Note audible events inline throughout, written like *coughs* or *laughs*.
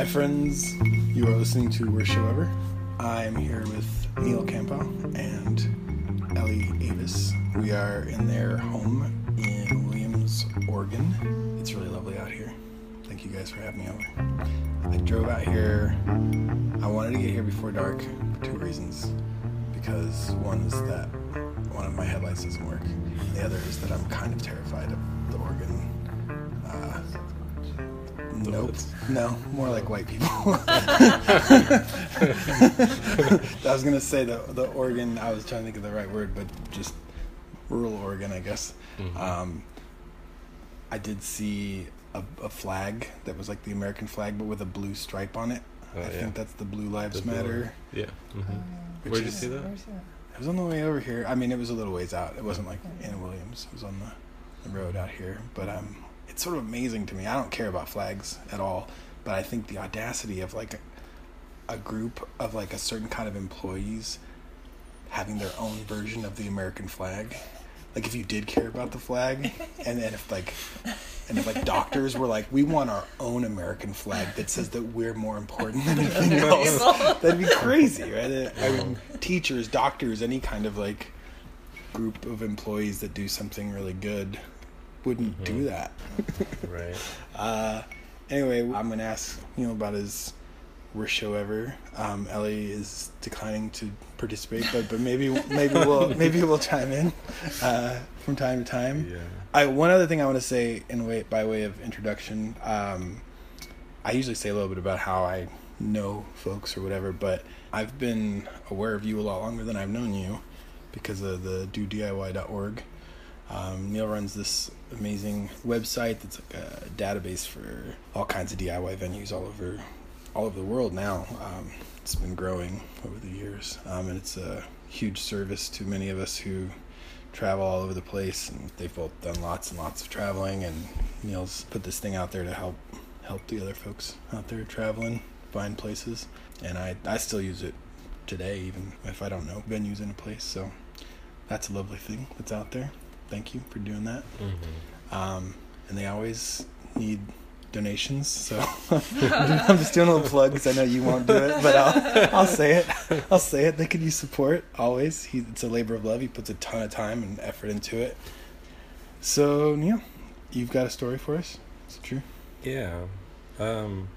Hi, friends. You are listening to Worst Show Ever. I'm here with Neil Campo and Ellie Avis. We are in their home in Williams, Oregon. It's really lovely out here. Thank you guys for having me over. I drove out here. I wanted to get here before dark for two reasons. Because one is that one of my headlights doesn't work, and the other is that I'm kind of terrified of the Oregon. Uh, nope. woods? No, more like white people. *laughs* I was gonna say the the Oregon. I was trying to think of the right word, but just rural Oregon, I guess. Mhm. Um, I did see a, a flag that was like the American flag, but with a blue stripe on it. Oh, I yeah. think that's the Blue Lives The blue- Matter. Yeah. hmm which Where'd you see that? Where's that? It was on the way over here. I mean, it was a little ways out. It wasn't like in Williams. It was on the, the road out here. But um, it's sort of amazing to me. I don't care about flags at all, but I think the audacity of like a, group of like a certain kind of employees having their own version of the American flag. Like if you did care about the flag, and then if like, and if like doctors were like, we want our own American flag that says that we're more important than anything else. *laughs* That'd be crazy, right? *laughs* I mean, teachers, doctors, any kind of like group of employees that do something really good wouldn't do Mhm. that. *laughs* Right. *laughs* Uh, anyway, I'm gonna ask you know about his worst show ever. Um, Ellie is declining to participate, but but maybe *laughs* maybe we'll maybe we'll chime in uh, from time to time. Yeah. I, one other thing I want to say in way by way of introduction, um, I usually say a little bit about how I know folks or whatever, but I've been aware of you a lot longer than I've known you because of the DoDIY.org. Um, Neil runs this amazing website that's like a database for all kinds of DIY venues all over all over the world now. Um, it's been growing over the years, um, and it's a huge service to many of us who travel all over the place. And they've both done lots and lots of traveling, and Neil's put this thing out there to help help the other folks out there traveling, find places. And I I still use it today, even if I don't know venues in a place. So that's a lovely thing that's out there. Thank you for doing that. hmm Um, and they always need donations. So *laughs* I'm just doing a little plug because I know you won't do it, but I'll, I'll say it. I'll say it. They could use support always. He, it's a labor of love. He puts a ton of time and effort into it. So Neil, you've got a story for us. Is it true? Yeah. Um,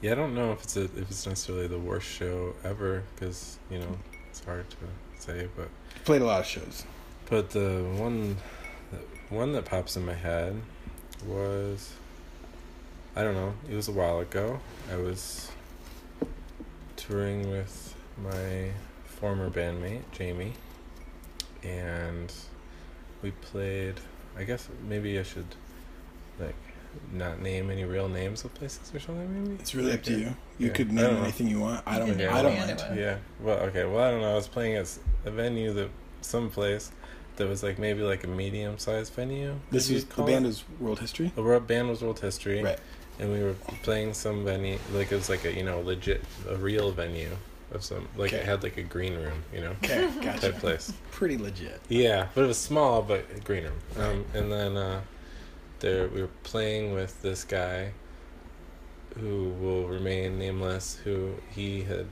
yeah. I don't know if it's a, if it's necessarily the worst show ever because you know it's hard to say, but played a lot of shows. But the one the one that pops in my head was I don't know. It was a while ago. I was touring with my former bandmate Jamie, and we played. I guess maybe I should like not name any real names of places or something. Maybe It's really up to you. You Yeah. could name anything you want. I don't. Yeah. I don't Yeah, mind. anyway. Yeah. Well, okay. Well, I don't know. I was playing at a venue that someplace that was like maybe like a medium sized venue. This was the band it. is World History. The world band was World History, Right. and we were playing some venue like it was like a you know legit a real venue of some like Okay. it had like a green room you know Okay, *laughs* gotcha. type place. Pretty legit. Yeah, but it was small, but a green room. Um, and then uh, there we were playing with this guy who will remain nameless. Who he had,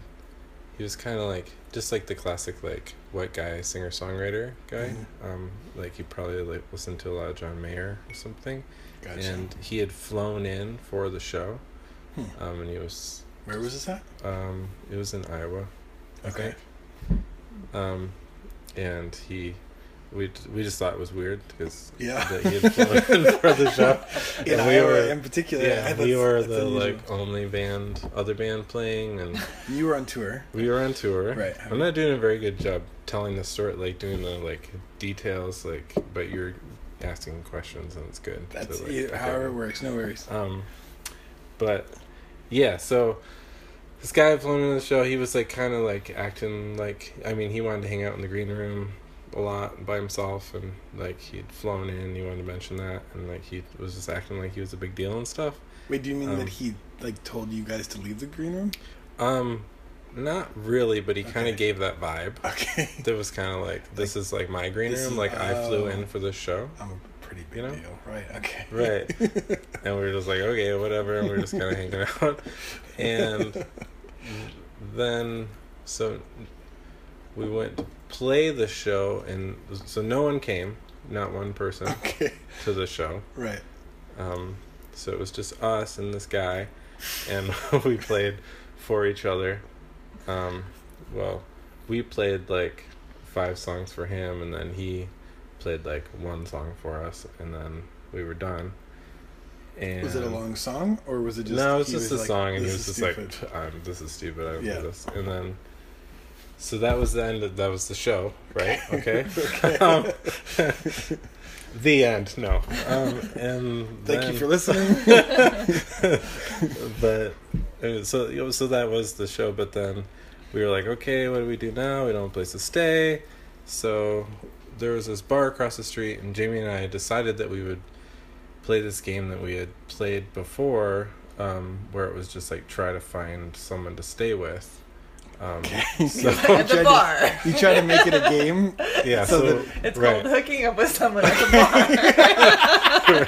he was kind of like just like the classic like white guy singer songwriter guy. Mhm. Um, like he probably like listened to a lot of John Mayer or something. Gotcha. And he had flown in for the show. Hmm. Um, and he was Where was this at? um, it was in Iowa. Okay. Um, and he, we we just thought it was weird because Yeah. that he had flown in for the show. In And we were- in particular. Yeah, we were the unusual. like only band, other band playing, and *laughs* You were on tour. we were on tour. Right. I'm not doing a very good job telling the story, like doing the like details, like, but you're asking questions and it's good. That's like, you, however it works. No worries. Um, but yeah, so this guy had flown into the show. He was like kind of like acting like I mean he wanted to hang out in the green room a lot by himself and like he'd flown in. He wanted to mention that and like he was just acting like he was a big deal and stuff. Wait, do you mean Um, that he like told you guys to leave the green room? Um, not really, but he kind of gave that vibe. Okay. *laughs* That was kind of like this is like my green room. is- Like I flew oh. in for this show. I'm a pretty big you know? deal, right? Okay. Right. *laughs* and we were just like, okay, whatever. And we are just kind of hanging *laughs* out. And then, so we went play the show, and so no one came, not one person, okay. to the show. Right. Um, so it was just us and this guy, and *laughs* we played for each other. Um, well, we played like five songs for him, and then he played like one song for us, and then we were done. And Was it a long song or was it just? no, it was just a like, song, and he was just stupid." like, "This is stupid. I don't Yeah. this." And then, so that was the end. Of, that was the show, right? *laughs* Okay. Okay. um, *laughs* the end. No. Um, and Thank then, you for listening. *laughs* but uh, so so that was the show. But then we were like, okay, what do we do now? We don't have a place to stay. So there was this bar across the street, and Jamie and I decided that we would play this game that we had played before, um, where it was just like try to find someone to stay with. Um, *laughs* so, At the tried to- you try to make it a game. *laughs* yeah, So so, that- It's right. called hooking up with someone at the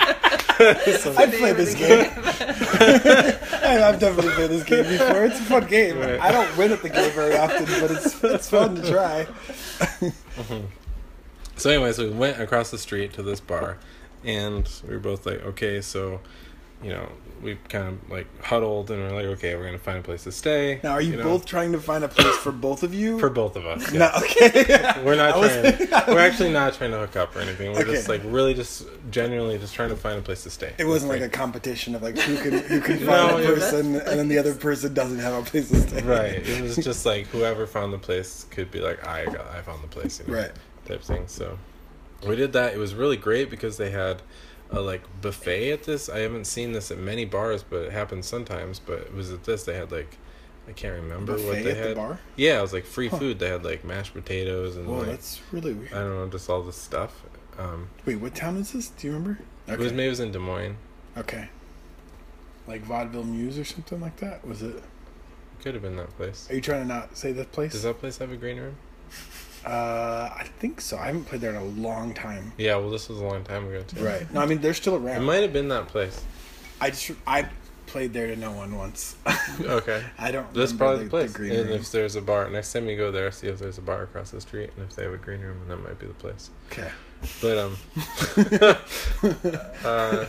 bar. *laughs* So- I've played this game. I- I've definitely played this game before. It's a fun game. Right. I don't win at the game very often, but it's it's fun to try. So, anyways, we went across the street to this bar, and we were both like, okay, so, you know, we kind of like huddled, and we're like, okay, we're gonna find a place to stay. Now, are you, know, both trying to find a place for both of you? for both of us? no, okay. *laughs* We're not was- trying. *laughs* we're actually not trying to hook up or anything. We're just like really, just genuinely, just trying to find a place to stay. It wasn't like a competition of like who can who can *laughs* find No, a person, and then the other person doesn't have a place to stay. right. It was just like whoever found the place could be like, I got, I found the place, you know, Right. type thing. So we did that. It was really great because they had a like buffet at this. I haven't seen this at many bars, but it happens sometimes. But it was at this. They had like I can't remember what Buffet they at had. the bar. Yeah, it was like free Huh. food. They had like mashed potatoes and Well, like that's really weird. I don't know, just all this stuff. Um, Wait, what town is this? Do you remember? It was maybe it was in Des Moines. Okay. Like Vaudeville Mews or something like that? Was it? Could have been that place. Are you trying to not say that place? Does that place have a green room? *laughs* uh, I think so. I haven't played there in a long time. Yeah, well, this was a long time ago too. Right. No, I mean they're still around. It around. might have been that place. I just I played there to no one once. *laughs* Okay. I don't. That's remember probably the place. green and room. if there's a bar, next time you go there, see if there's a bar across the street, and if they have a green room, that might be the place. Okay. But um, *laughs* uh,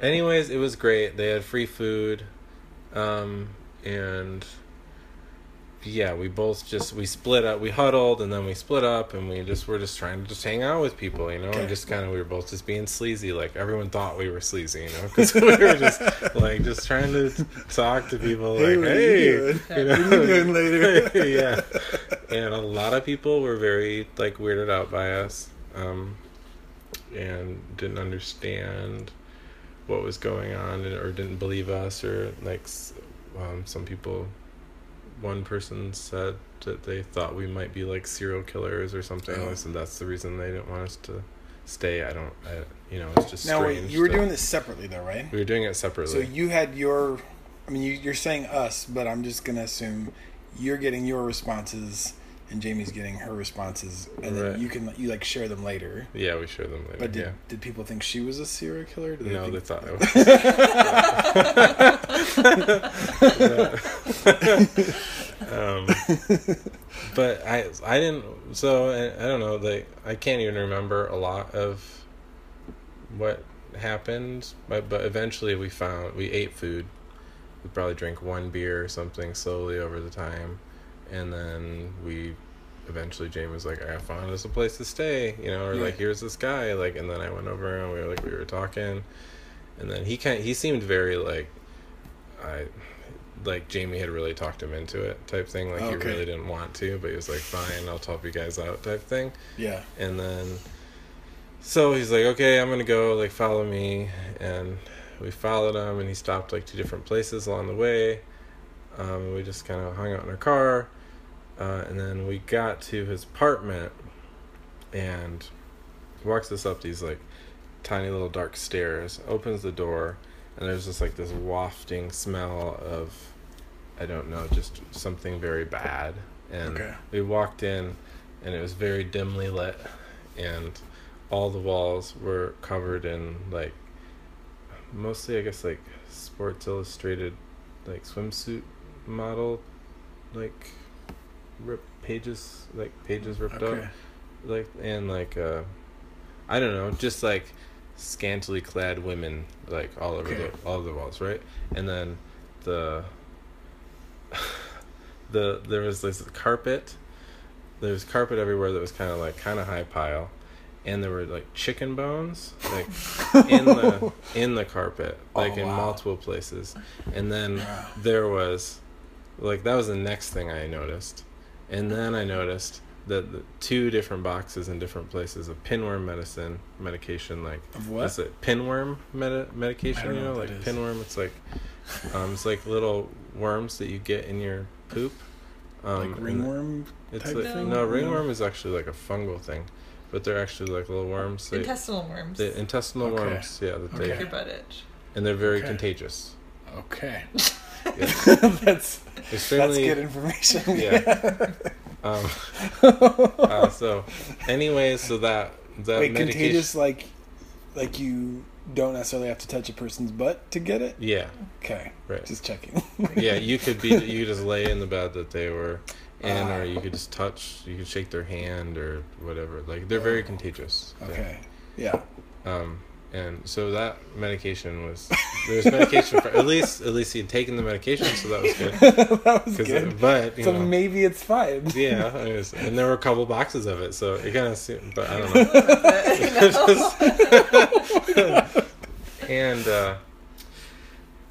anyways, it was great. They had free food, um, and yeah, we both just we split up. We huddled, and then we split up, and we just were just trying to just hang out with people, you know, Okay. and just kind of we were both just being sleazy. Like everyone thought we were sleazy, you know, because *laughs* we were just like just trying to talk to people. Hey, like, hey, you you know, What are you doing later? *laughs* yeah, and a lot of people were very like weirded out by us, um, and didn't understand what was going on, or didn't believe us, or like um, some people. One person said that they thought we might be like serial killers or something, Oh. and that's the reason they didn't want us to stay. I don't, I, you know, it's just Now wait, you were that- doing this separately though, right? We were doing it separately. So you had your, I mean, you, you're saying us, but I'm just gonna assume you're getting your responses and Jamie's getting her responses, and then you can you like share them later. yeah, we share them later. But did, yeah. did people think she was a serial killer? Did No, they think- thought I was. *laughs* *laughs* um, but I I didn't. So I, I don't know. Like I can't even remember a lot of what happened. But but eventually we found we ate food. We probably drank one beer or something slowly over the time, and then we. Eventually, Jamie was like, "I found us a place to stay," you know, or Yeah. like, "Here's this guy," like, and then I went over and we were like, we were talking, and then he kind he seemed very like I like Jamie had really talked him into it type thing like Okay. he really didn't want to but he was like fine I'll help you guys out type thing Yeah. and then so he's like okay I'm gonna go like follow me and we followed him and he stopped like two different places along the way um, we just kind of hung out in our car uh, and then we got to his apartment and walks us up these like tiny little dark stairs opens the door and there's just like this wafting smell of i don't know just something very bad and Okay. we walked in and it was very dimly lit and all the walls were covered in like mostly I guess like Sports Illustrated like swimsuit model like rip pages like pages ripped Okay. up like and like uh I don't know just like scantily clad women like all over Okay. the all over the walls right and then the *sighs* the there was this carpet there was carpet everywhere that was kind of like kind of high pile and there were like chicken bones like in the *laughs* in the carpet like Oh, in wow. multiple places and then there was like that was the next thing i noticed and then i noticed that the two different boxes in different places of pinworm medicine medication like Of what? is it pinworm medi- medication you know know like pinworm it's like um it's like little worms that you get in your poop um like ringworm. it's type like, thing? no No. ringworm is actually like a fungal thing but they're actually like little worms they, Intestinal worms. the intestinal Okay. worms yeah that Okay. they Your butt itch. and they're very Okay. contagious Okay. *laughs* *laughs* That's that's extremely good information. *laughs* Yeah. um *laughs* uh, so anyways so that that Wait, medication contagious like like you don't necessarily have to touch a person's butt to get it. yeah Okay, right just checking. yeah you could be you could just lay in the bed that they were in Ah. or you could just touch you could shake their hand or whatever like they're very contagious. Okay, yeah. um and so that medication was there was medication for at least at least he'd taken the medication so that was good *laughs* that was good. but you So know maybe it's fine. yeah it was, and there were a couple boxes of it so it kind of seemed but i don't *laughs* know *laughs* and uh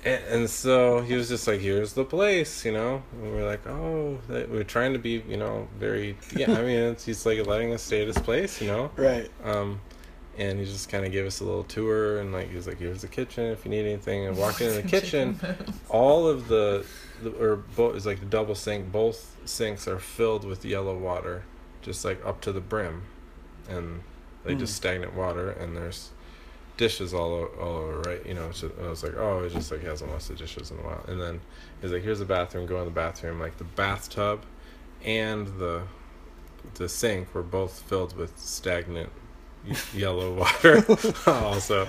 and, and so he was just like here's the place you know and we're like oh that- we're trying to be you know very yeah i mean it's, he's like letting us stay at his place you know Right. um and he just kind of gave us a little tour and like he was like here's the kitchen if you need anything. And walked into the kitchen *laughs* all of the, the or both is like the double sink both sinks are filled with yellow water just like up to the brim. And like just Hmm. stagnant water and there's dishes all, o- all over right? You know so I was like oh it just like hasn't washed the dishes in a while and then he's like here's the bathroom go in the bathroom. Like the bathtub and the the sink were both filled with stagnant yellow water *laughs* also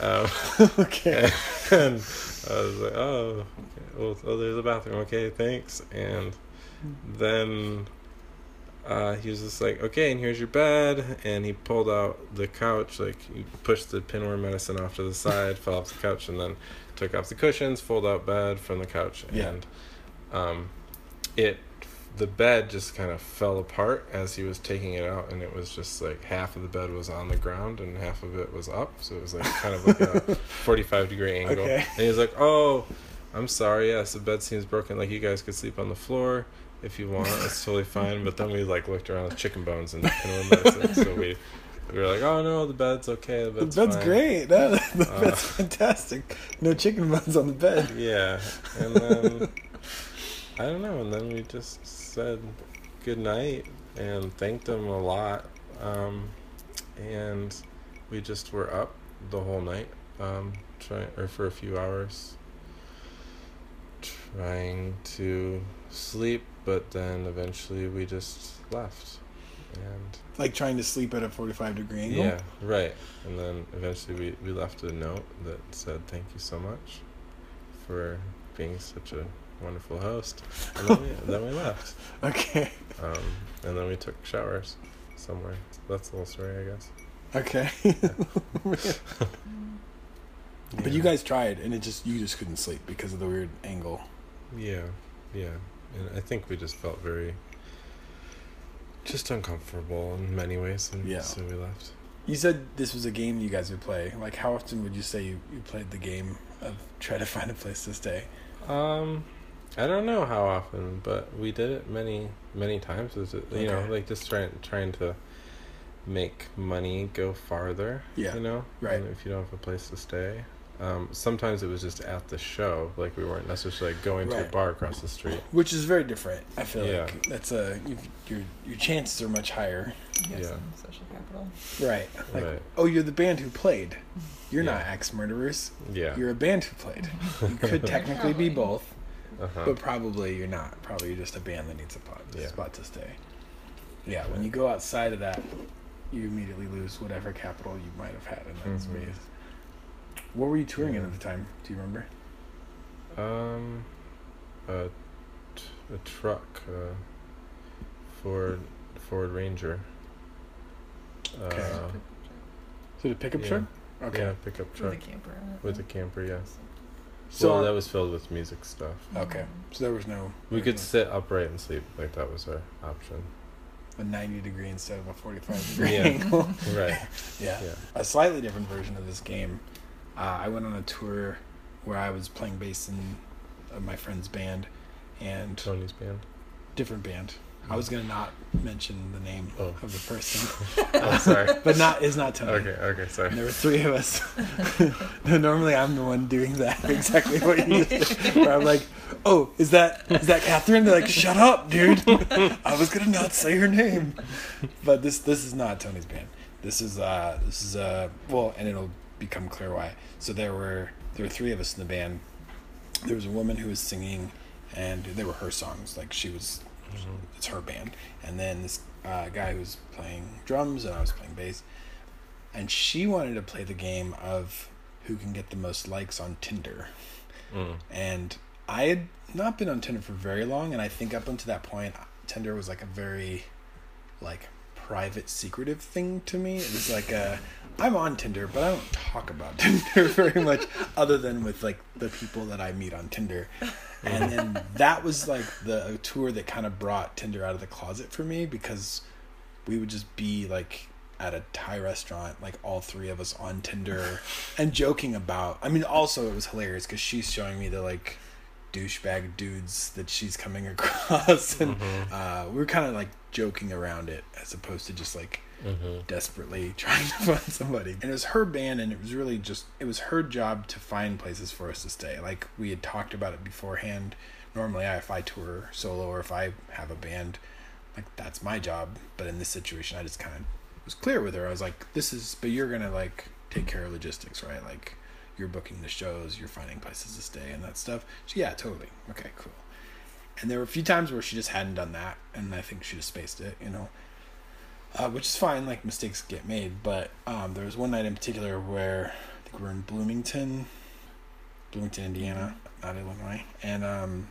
um, *laughs* okay. and I was like, oh, okay. well, oh, there's a bathroom. Okay, thanks. And then uh, he was just like, okay, and here's your bed. And he pulled out the couch, like, he pushed the pinworm medicine off to the side, fell off the couch, and then took off the cushions, fold out bed from the couch. Yeah. And um, it, the bed just kind of fell apart as he was taking it out, and it was just like half of the bed was on the ground and half of it was up. So it was like kind of like a *laughs* 45 degree angle. Okay. And was like, "Oh, I'm sorry. Yes, the bed seems broken. Like you guys could sleep on the floor if you want. It's totally fine." But then we like looked around with chicken bones and pinworm medicine, so we we were like, "Oh no, the bed's okay. The The bed's, bed's fine." great. That, *laughs* the Uh, bed's fantastic. No chicken bones on the bed. Yeah, and then I don't know, and then we just said good night and thanked him a lot, um, and we just were up the whole night, um, trying or for a few hours, trying to sleep, but then eventually we just left, and Like trying to sleep at a 45 degree angle. yeah, right. And then eventually we, we left a note that said, Thank you so much for being such a wonderful host. *laughs* And then we, then we left. Okay. Um, and then we took showers somewhere. That's the whole story, I guess. Okay. *laughs* *laughs* But you guys tried, and it just you just couldn't sleep because of the weird angle. Yeah, yeah. And I think we just felt very. just uncomfortable in many ways. And Yeah. so we left. You said this was a game you guys would play. Like, how often would you say you, you played the game of try to find a place to stay? Um, I don't know how often, but we did it many, many times. Is it, you know, like just trying trying to make money go farther. Yeah, You know, right. And if you don't have a place to stay, um, sometimes it was just at the show. Like we weren't necessarily going to a bar across the street. Which is very different. I feel Yeah. like that's a you, your your chances are much higher. You Yeah. social capital. Right. Like, Right. oh, you're the band who played. You're not Yeah. axe murderers. Yeah. You're a band who played. You could *laughs* technically be both, uh-huh. but probably you're not. Probably you're just a band that needs a pot, Yeah. spot to stay. Yeah. When you go outside of that, you immediately lose whatever capital you might have had in that Mhm. space. What were you touring in at the time? Do you remember? Um, a, t- a truck, uh, Ford Ford Ranger. Okay. Uh, So the pickup Yeah. truck? Okay. Yeah, pickup With a camper in with a camper. Yeah. So well, that was filled with music stuff. okay. So there was no We could was sit upright and sleep. Like that was our option. a ninety degree instead of a forty five *laughs* degree Yeah. angle. *laughs* Right. yeah. Yeah. A slightly different version of this game. Uh, I went on a tour where I was playing bass in uh, my friend's band, and Tony's band. different band. I was gonna not mention the name Oh. of the person, *laughs* oh, sorry. *laughs* but not is not Tony. Okay. Okay. Sorry. And there were three of us. *laughs* no, normally I'm the one doing that. Exactly what you just did. Where I'm like, oh, is that is that Catherine? They're like, shut up, dude. I was gonna not say her name. But this this is not Tony's band. This is uh this is uh well, and it'll become clear why. So there were there were three of us in the band. There was a woman who was singing, and they were her songs. Like she was. It's her band. And then this uh, guy who was playing drums and I was playing bass. And she wanted to play the game of who can get the most likes on Tinder. Mm. And I had not been on Tinder for very long, and I think up until that point, Tinder was like a very like private, secretive thing to me. It was like a I'm on Tinder, but I don't talk about *laughs* Tinder very much, other than with like the people that I meet on Tinder. And then that was like the tour that kind of brought Tinder out of the closet for me because we would just be like at a Thai restaurant, like all three of us on Tinder and joking about. I mean, also it was hilarious because she's showing me the like douchebag dudes that she's coming *laughs* across, and Mhm. uh, we were kind of like joking around it as opposed to just like Mhm. desperately *laughs* trying to find somebody. And it was her band, and it was really just it was her job to find places for us to stay. Like we had talked about it beforehand. Normally, if I tour solo or if I have a band, like that's my job. But in this situation, I just kind of was clear with her. I was like, "This is, but you're gonna like take care of logistics, right? Like you're booking the shows, you're finding places to stay, and that stuff." She, yeah, totally. Okay, cool. And there were a few times where she just hadn't done that, and I think she just spaced it, you know uh, which is fine. Like mistakes get made, but um, there was one night in particular where I think we were in Bloomington, Bloomington, Indiana, not Illinois, and um,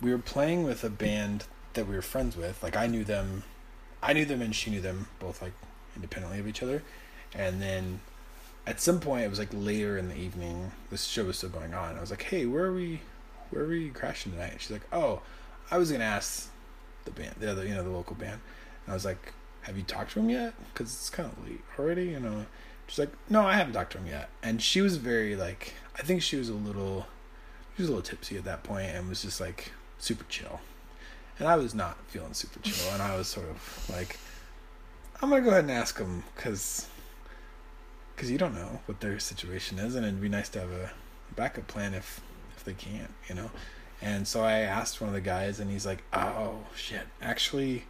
we were playing with a band that we were friends with. Like I knew them, I knew them, and she knew them both like independently of each other. And then at some point, it was like later in the evening. This show was still going on. I was like, "Hey, where are we? Where are we crashing tonight?" And She's like, "Oh, I was gonna ask the band, the other, you know, the local band." And I was like, have you talked to him yet? Because it's kind of late already, you know. She's like, no, I haven't talked to him yet. And she was very like, I think she was a little, she was a little tipsy at that point and was just like super chill. And I was not feeling super chill, and I was sort of like, I'm gonna go ahead and ask him because, because you don't know what their situation is, and it'd be nice to have a backup plan if if they can't, you know. And so I asked one of the guys, and he's like, oh shit, actually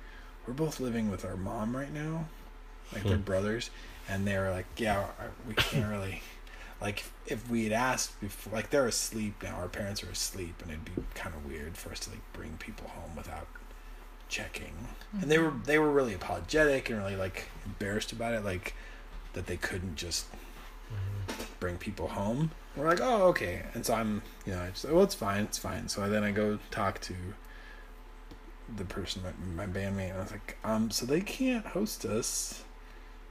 we're both living with our mom right now, like they're Hmm. brothers, and they were like, yeah, we can't *coughs* really, like, if we had asked before, like they're asleep now, our parents are asleep, and it'd be kind of weird for us to like bring people home without checking. And they were they were really apologetic and really like embarrassed about it, like that they couldn't just bring people home. We're like, oh, okay. And so I'm, you know, I just, well, it's fine, it's fine. So then I go talk to the person, my, my bandmate, and I was like, um, so they can't host us.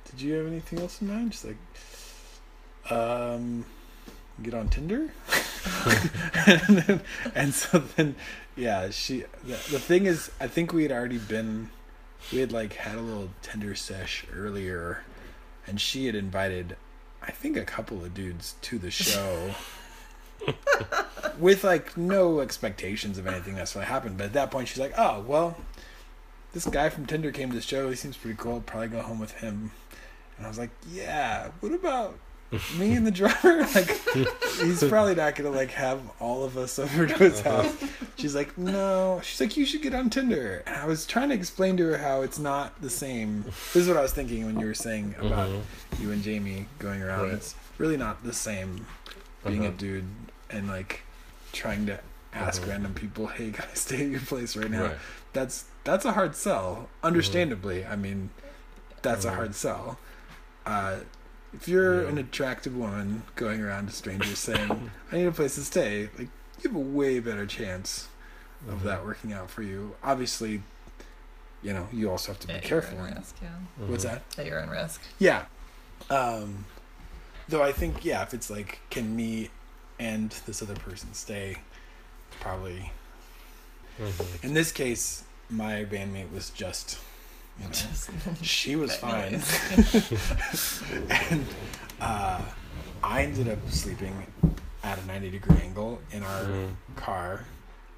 Did you have anything else in mind? She's like, um, get on Tinder. and, *laughs* then, and so then, yeah, she. The, the thing is, I think we had already been, we had like had a little Tinder sesh earlier, and she had invited, I think, a couple of dudes to the show. *laughs* with like no expectations of anything that's going to happen. But at that point, she's like, "Oh well, this guy from Tinder came to the show. He seems pretty cool. I'll probably go home with him." And I was like, "Yeah, what about me and the drummer? *laughs* like, he's probably not going to like have all of us over to his house." She's like, "No." She's like, "You should get on Tinder." And I was trying to explain to her how it's not the same. This is what I was thinking when you were saying about Mhm. you and Jamie going around. Right. It's really not the same being a Uh-huh. dude and like trying to ask Uh-huh. random people, "Hey, can *laughs* I stay at your place right now?" Right. That's that's a hard sell. Understandably, I mean, that's a Mhm. hard sell. Uh, if you're Yeah. an attractive woman going around to strangers saying, "I need a place to stay," like you have a way better chance of Mhm. that working out for you. Obviously, you know you also have to be At careful. Your own risk, yeah. What's Mhm. that? At your own risk. Yeah. Um, though I think yeah, if it's like, can me and this other person stay? Probably. Mhm. In this case, my bandmate was just, you know, Just she was fine, *laughs* and uh, I ended up sleeping at a ninety degree angle in our Mhm. car.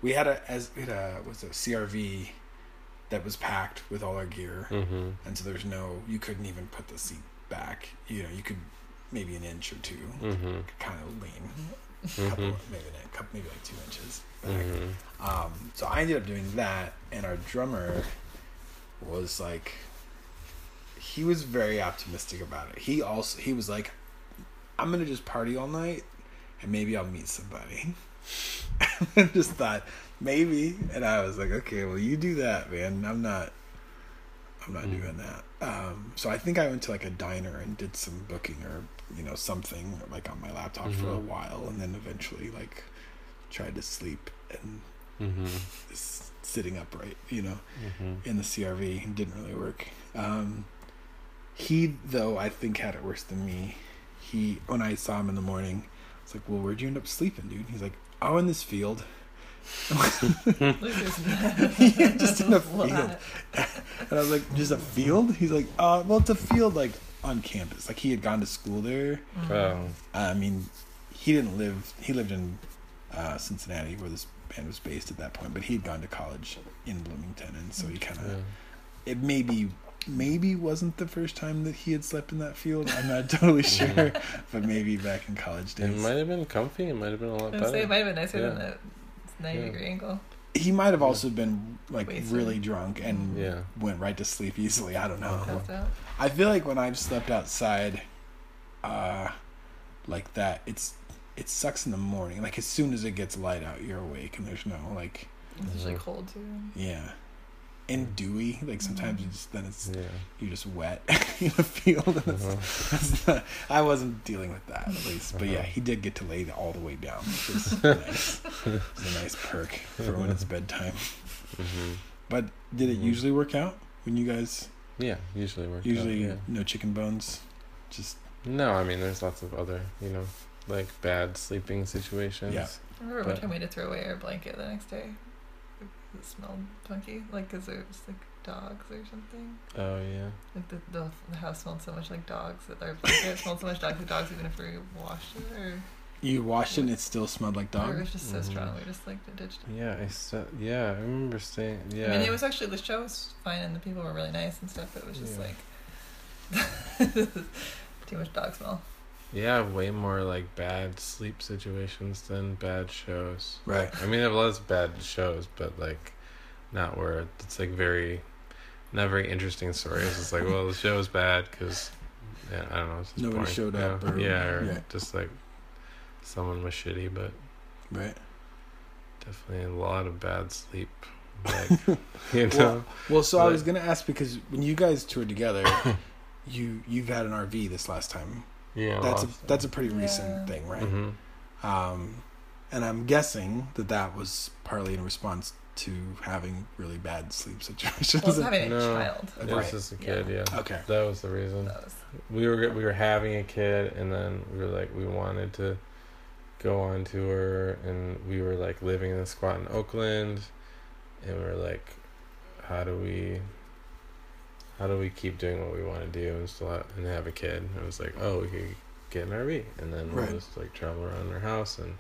We had a as we had a what was it CRV that was packed with all our gear, Mhm. and so there's no you couldn't even put the seat back. You know, you could maybe an inch or two, Mhm. kind of lean, couple, Mhm. maybe a couple, maybe like two inches. Mhm. Um, so I ended up doing that, and our drummer was like, he was very optimistic about it. He also he was like, I'm gonna just party all night, and maybe I'll meet somebody. *laughs* I just thought maybe, and I was like, okay, well you do that, man. I'm not. I'm not Mm. doing that. Um, so I think I went to like a diner and did some booking or you know something like on my laptop for a Mhm. while, and then eventually like tried to sleep and Mhm. s- sitting upright, you know, Mhm. in the CRV didn't really work. Um, he though I think had it worse than me. He when I saw him in the morning, I was like, "Well, where'd you end up sleeping, dude?" He's like, "Oh, in this field." *laughs* *laughs* yeah, just in a field. *laughs* And I was like, "Just a field?" He's like, "Uh, well, it's a field like on campus. Like he had gone to school there. Oh. I mean, he didn't live. He lived in uh, Cincinnati, where this band was based at that point. But he had gone to college in Bloomington, and so he kind of Yeah. it maybe maybe wasn't the first time that he had slept in that field. I'm not *laughs* totally sure, but maybe back in college days. It might have been comfy. It might have been a lot I was say it might have been nicer than Yeah. the 90 Yeah. degree angle. He might have also been like Wasted. really drunk and Yeah. went right to sleep easily. I don't know. Passed out. I feel like when I've slept outside, uh, like that, it's it sucks in the morning. Like as soon as it gets light out, you're awake and there's no like It's usually Mhm. cold too. yeah, and dewy. Like sometimes you just then it's Yeah. you're just wet *laughs* in a field. *laughs* And Uh-huh. it's not, I wasn't dealing with that at least, but yeah, Uh-huh. he did get to lay all the way down, which was *laughs* nice. It's a nice perk for when it's bedtime. Mhm. But did it Mhm. usually work out when you guys Yeah. Usually works. out, usually yeah. no chicken bones? Just No, I mean, there's lots of other, you know, like bad sleeping situations. Yeah. I remember But- one time we had to throw away our blanket the next day. It smelled funky, like because there was like dogs or something. Oh yeah. Like the, the the house smelled so much like dogs that our blanket smelled so much dogs like dogs even if we washed it or, you washed it and it still smelled like or it was just so strong mm-hmm. we just like ditched it. Yeah, I said. Yeah, I remember saying. Yeah. I mean, it was actually the show was fine and the people were really nice and stuff. But it was just Yeah. like *laughs* too much dog smell. Yeah, way more like bad sleep situations than bad shows. Right. I mean, there was bad shows, but like, not where it's like very, not very interesting stories. It's like, well, the show was bad because, yeah, I don't know. Nobody boring. showed yeah. up or- yeah, or yeah. just like someone was shitty, but Right. definitely a lot of bad sleep. Like, *laughs* you know, Well, so I was gonna ask because when you guys toured together, *coughs* you you've had an RV this last time. Yeah, That's a that's a pretty Yeah. recent thing, right? hmm Um, and I'm guessing that that was partly in response to having really bad sleep situations. Well, it's having a No. child. It Right. was just a kid. Yeah. okay. that was the reason. Was we were we were having a kid and then we were like we wanted to go on tour and we were like living in a squat in Oakland and we were like how do we how do we keep doing what we want to do and still have, and have a kid and it was like oh we could get an RV and then we'll Right. just like travel around our house and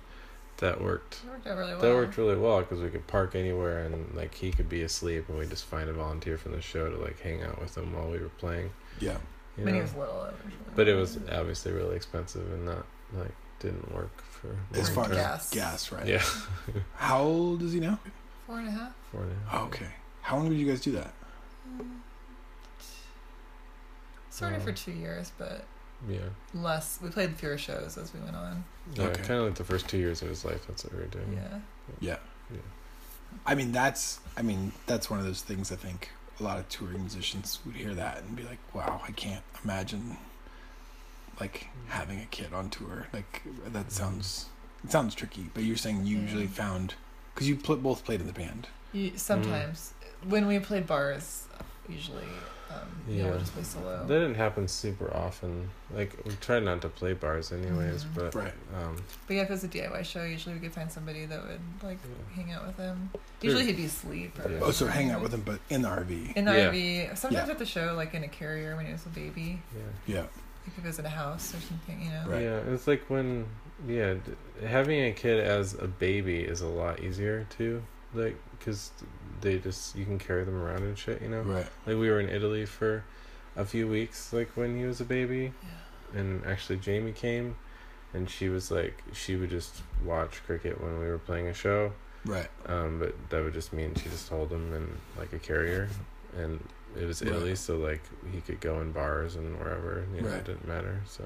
that worked it worked out really well. that worked really well because we could park anywhere and like he could be asleep and we just find a volunteer from the show to like hang out with him while we were playing Yeah. you when he was little. It was really But it was obviously really expensive and not like didn't work for As Or far as gas. gas, right? Yeah. *laughs* How old is he now? four and a half. Four and a half. Oh, okay. How long did you guys do that? Sort of for two years, but Yeah. less. We played fewer shows as we went on. Yeah. Okay. Kind of like the first two years of his life. That's what we were doing. Yeah. Yeah. Yeah. I mean, that's I mean that's one of those things I think a lot of touring musicians would hear that and be like, "Wow, I can't imagine like mm. having a kid on tour." Like that mm. sounds it sounds tricky. But you're saying you usually Yeah. found because you pl- both played in the band. You, sometimes when we played bars, usually um, yeah, Yeah. we'll just play solo. That didn't happen super often. Like we tried not to play bars anyways, Mhm. but Right. um, But yeah, if it was a DIY show, usually we could find somebody that would like Yeah. hang out with him. Usually he'd be asleep. Or Yeah. Oh, so hang out with him, but in the RV. in the Yeah. RV. Sometimes Yeah. at the show, like in a carrier when he was a baby. yeah. Yeah. Like if it was in a house or something, you know. Right. Yeah, it's like when yeah, having a kid as a baby is a lot easier too. Like because they just you can carry them around and shit. You know. Right. Like we were in Italy for a few weeks, like when he was a baby, Yeah. and actually Jamie came, and she was like she would just watch cricket when we were playing a show. Right. Um, but that would just mean she just hold him in like a carrier, and it was Right. Italy, so like he could go in bars and wherever. You know, Right. it didn't matter. So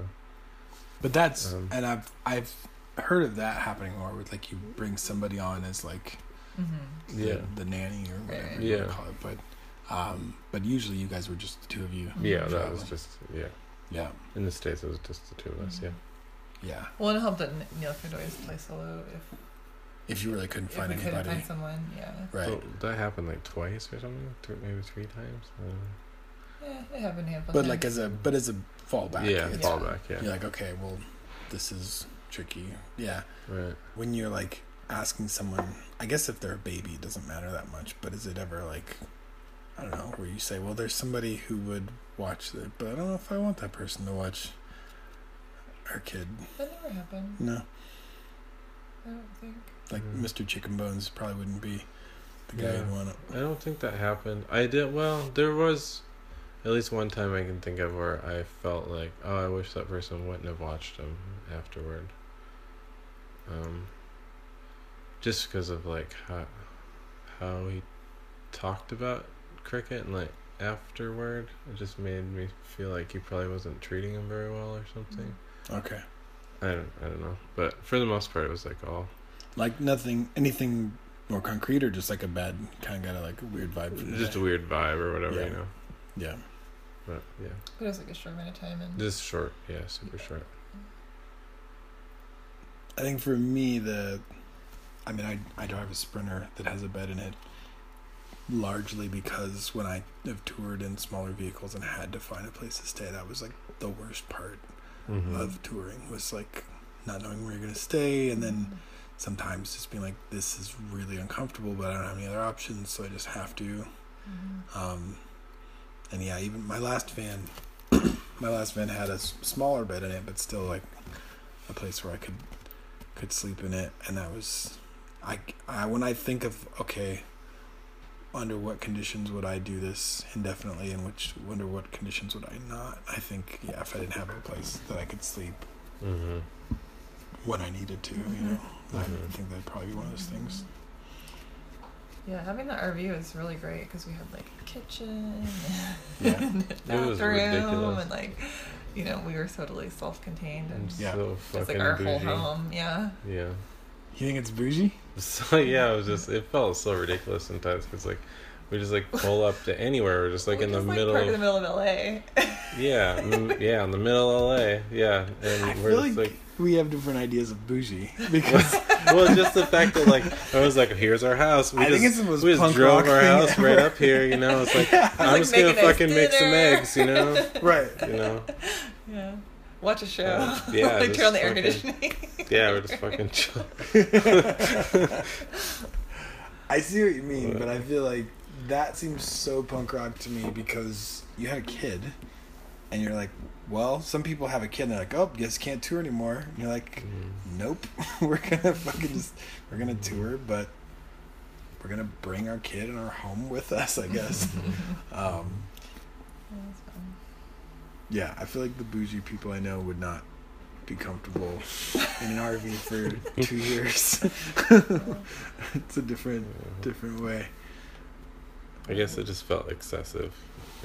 But that's Um, and I've I've heard of that happening more with like you bring somebody on as like Mm-hmm. the, Yeah. the nanny or whatever Right. you want to call it. But um, but usually you guys were just the two of you. yeah, that was just yeah. Yeah. In the states, it was just the two of us. Yeah. Yeah. Well, and it helped that Neil could always play solo if, If you really couldn't if find we couldn't anybody. find someone. Yeah. Right. So that happened like twice or something, th- maybe three times. I don't Yeah, it happened a handful. but of like as a but as a fallback. yeah, it's- fallback. Yeah. You're like, okay, well, this is tricky. Yeah. Right. When you're like asking someone, I guess if they're a baby, it doesn't matter that much. But is it ever like, I don't know, where you say, well, there's somebody who would watch it, but I don't know if I want that person to watch our kid. that never happened. No. I don't think. Like Mm. Mr. Chicken Bones probably wouldn't be the guy Yeah. you'd want I don't think that happened. I did well. There was at least one time I can think of where I felt like, oh, I wish that person wouldn't have watched him afterward. Um, just because of like how how he talked about cricket and like afterward, it just made me feel like he probably wasn't treating him very well or something. Mm. Okay. I don't I don't know, but for the most part, it was like all Like nothing, anything more concrete, or just like a bad kind of got a like a weird vibe. From the just a weird vibe or whatever, Yeah. you know. Yeah. But yeah, But it was like a short amount of time, and just short, yeah, super short. I think for me, the, I mean, I I drive a Sprinter that has a bed in it, largely because when I have toured in smaller vehicles and had to find a place to stay, that was like the worst part Mm-hmm. of touring was like not knowing where you're gonna stay, and then sometimes just being like, this is really uncomfortable, but I don't have any other options, so I just have to. Mhm. Um, and yeah, even my last van, *coughs* my last van had a smaller bed in it, but still like a place where I could could sleep in it, and that was, I, I when I think of okay, under what conditions would I do this indefinitely, and which under what conditions would I not? I think yeah, if I didn't have a place that I could sleep Mm-hmm. when I needed to, you know, I Mhm. think that'd probably be one of those things. Yeah, having the RV was really great because we had like a kitchen, *laughs* Yeah. *laughs* and a bathroom, and like, you know, we were totally self-contained and And Yeah. so just fucking like our bougie. whole home. Yeah. Yeah. You think it's bougie? So *laughs* yeah, it was just it felt so ridiculous sometimes because like we just like pull up to anywhere, we're just like We in the just, like, middle. park in the middle of LA. yeah, m- yeah, in the middle of LA. Yeah, and I we're feel just like, like, we have different ideas of bougie *laughs* because well, just the fact that like I was like, here's our house. We I just, think it's the most we just punk drove rock our thing house right up here. You know, it's *laughs* like Yeah. I'm Like, just gonna a nice fucking make some eggs. You know, right. you know. yeah. Watch a show. Uh, *laughs* yeah, like turn on the air conditioning. Yeah, we're just fucking *laughs* chill. I see what you mean, but I feel like that seems so punk rock to me because you had a kid, and you're like, well, some people have a kid and they're like, oh, guess can't tour anymore. And you're like, Mm. nope, *laughs* we're gonna fucking just we're gonna tour, but we're gonna bring our kid and our home with us, I guess. um, Yeah, that's fun. yeah, I feel like the bougie people I know would not be comfortable in an RV for *laughs* two years. *laughs* it's a different different way. I guess it just felt excessive,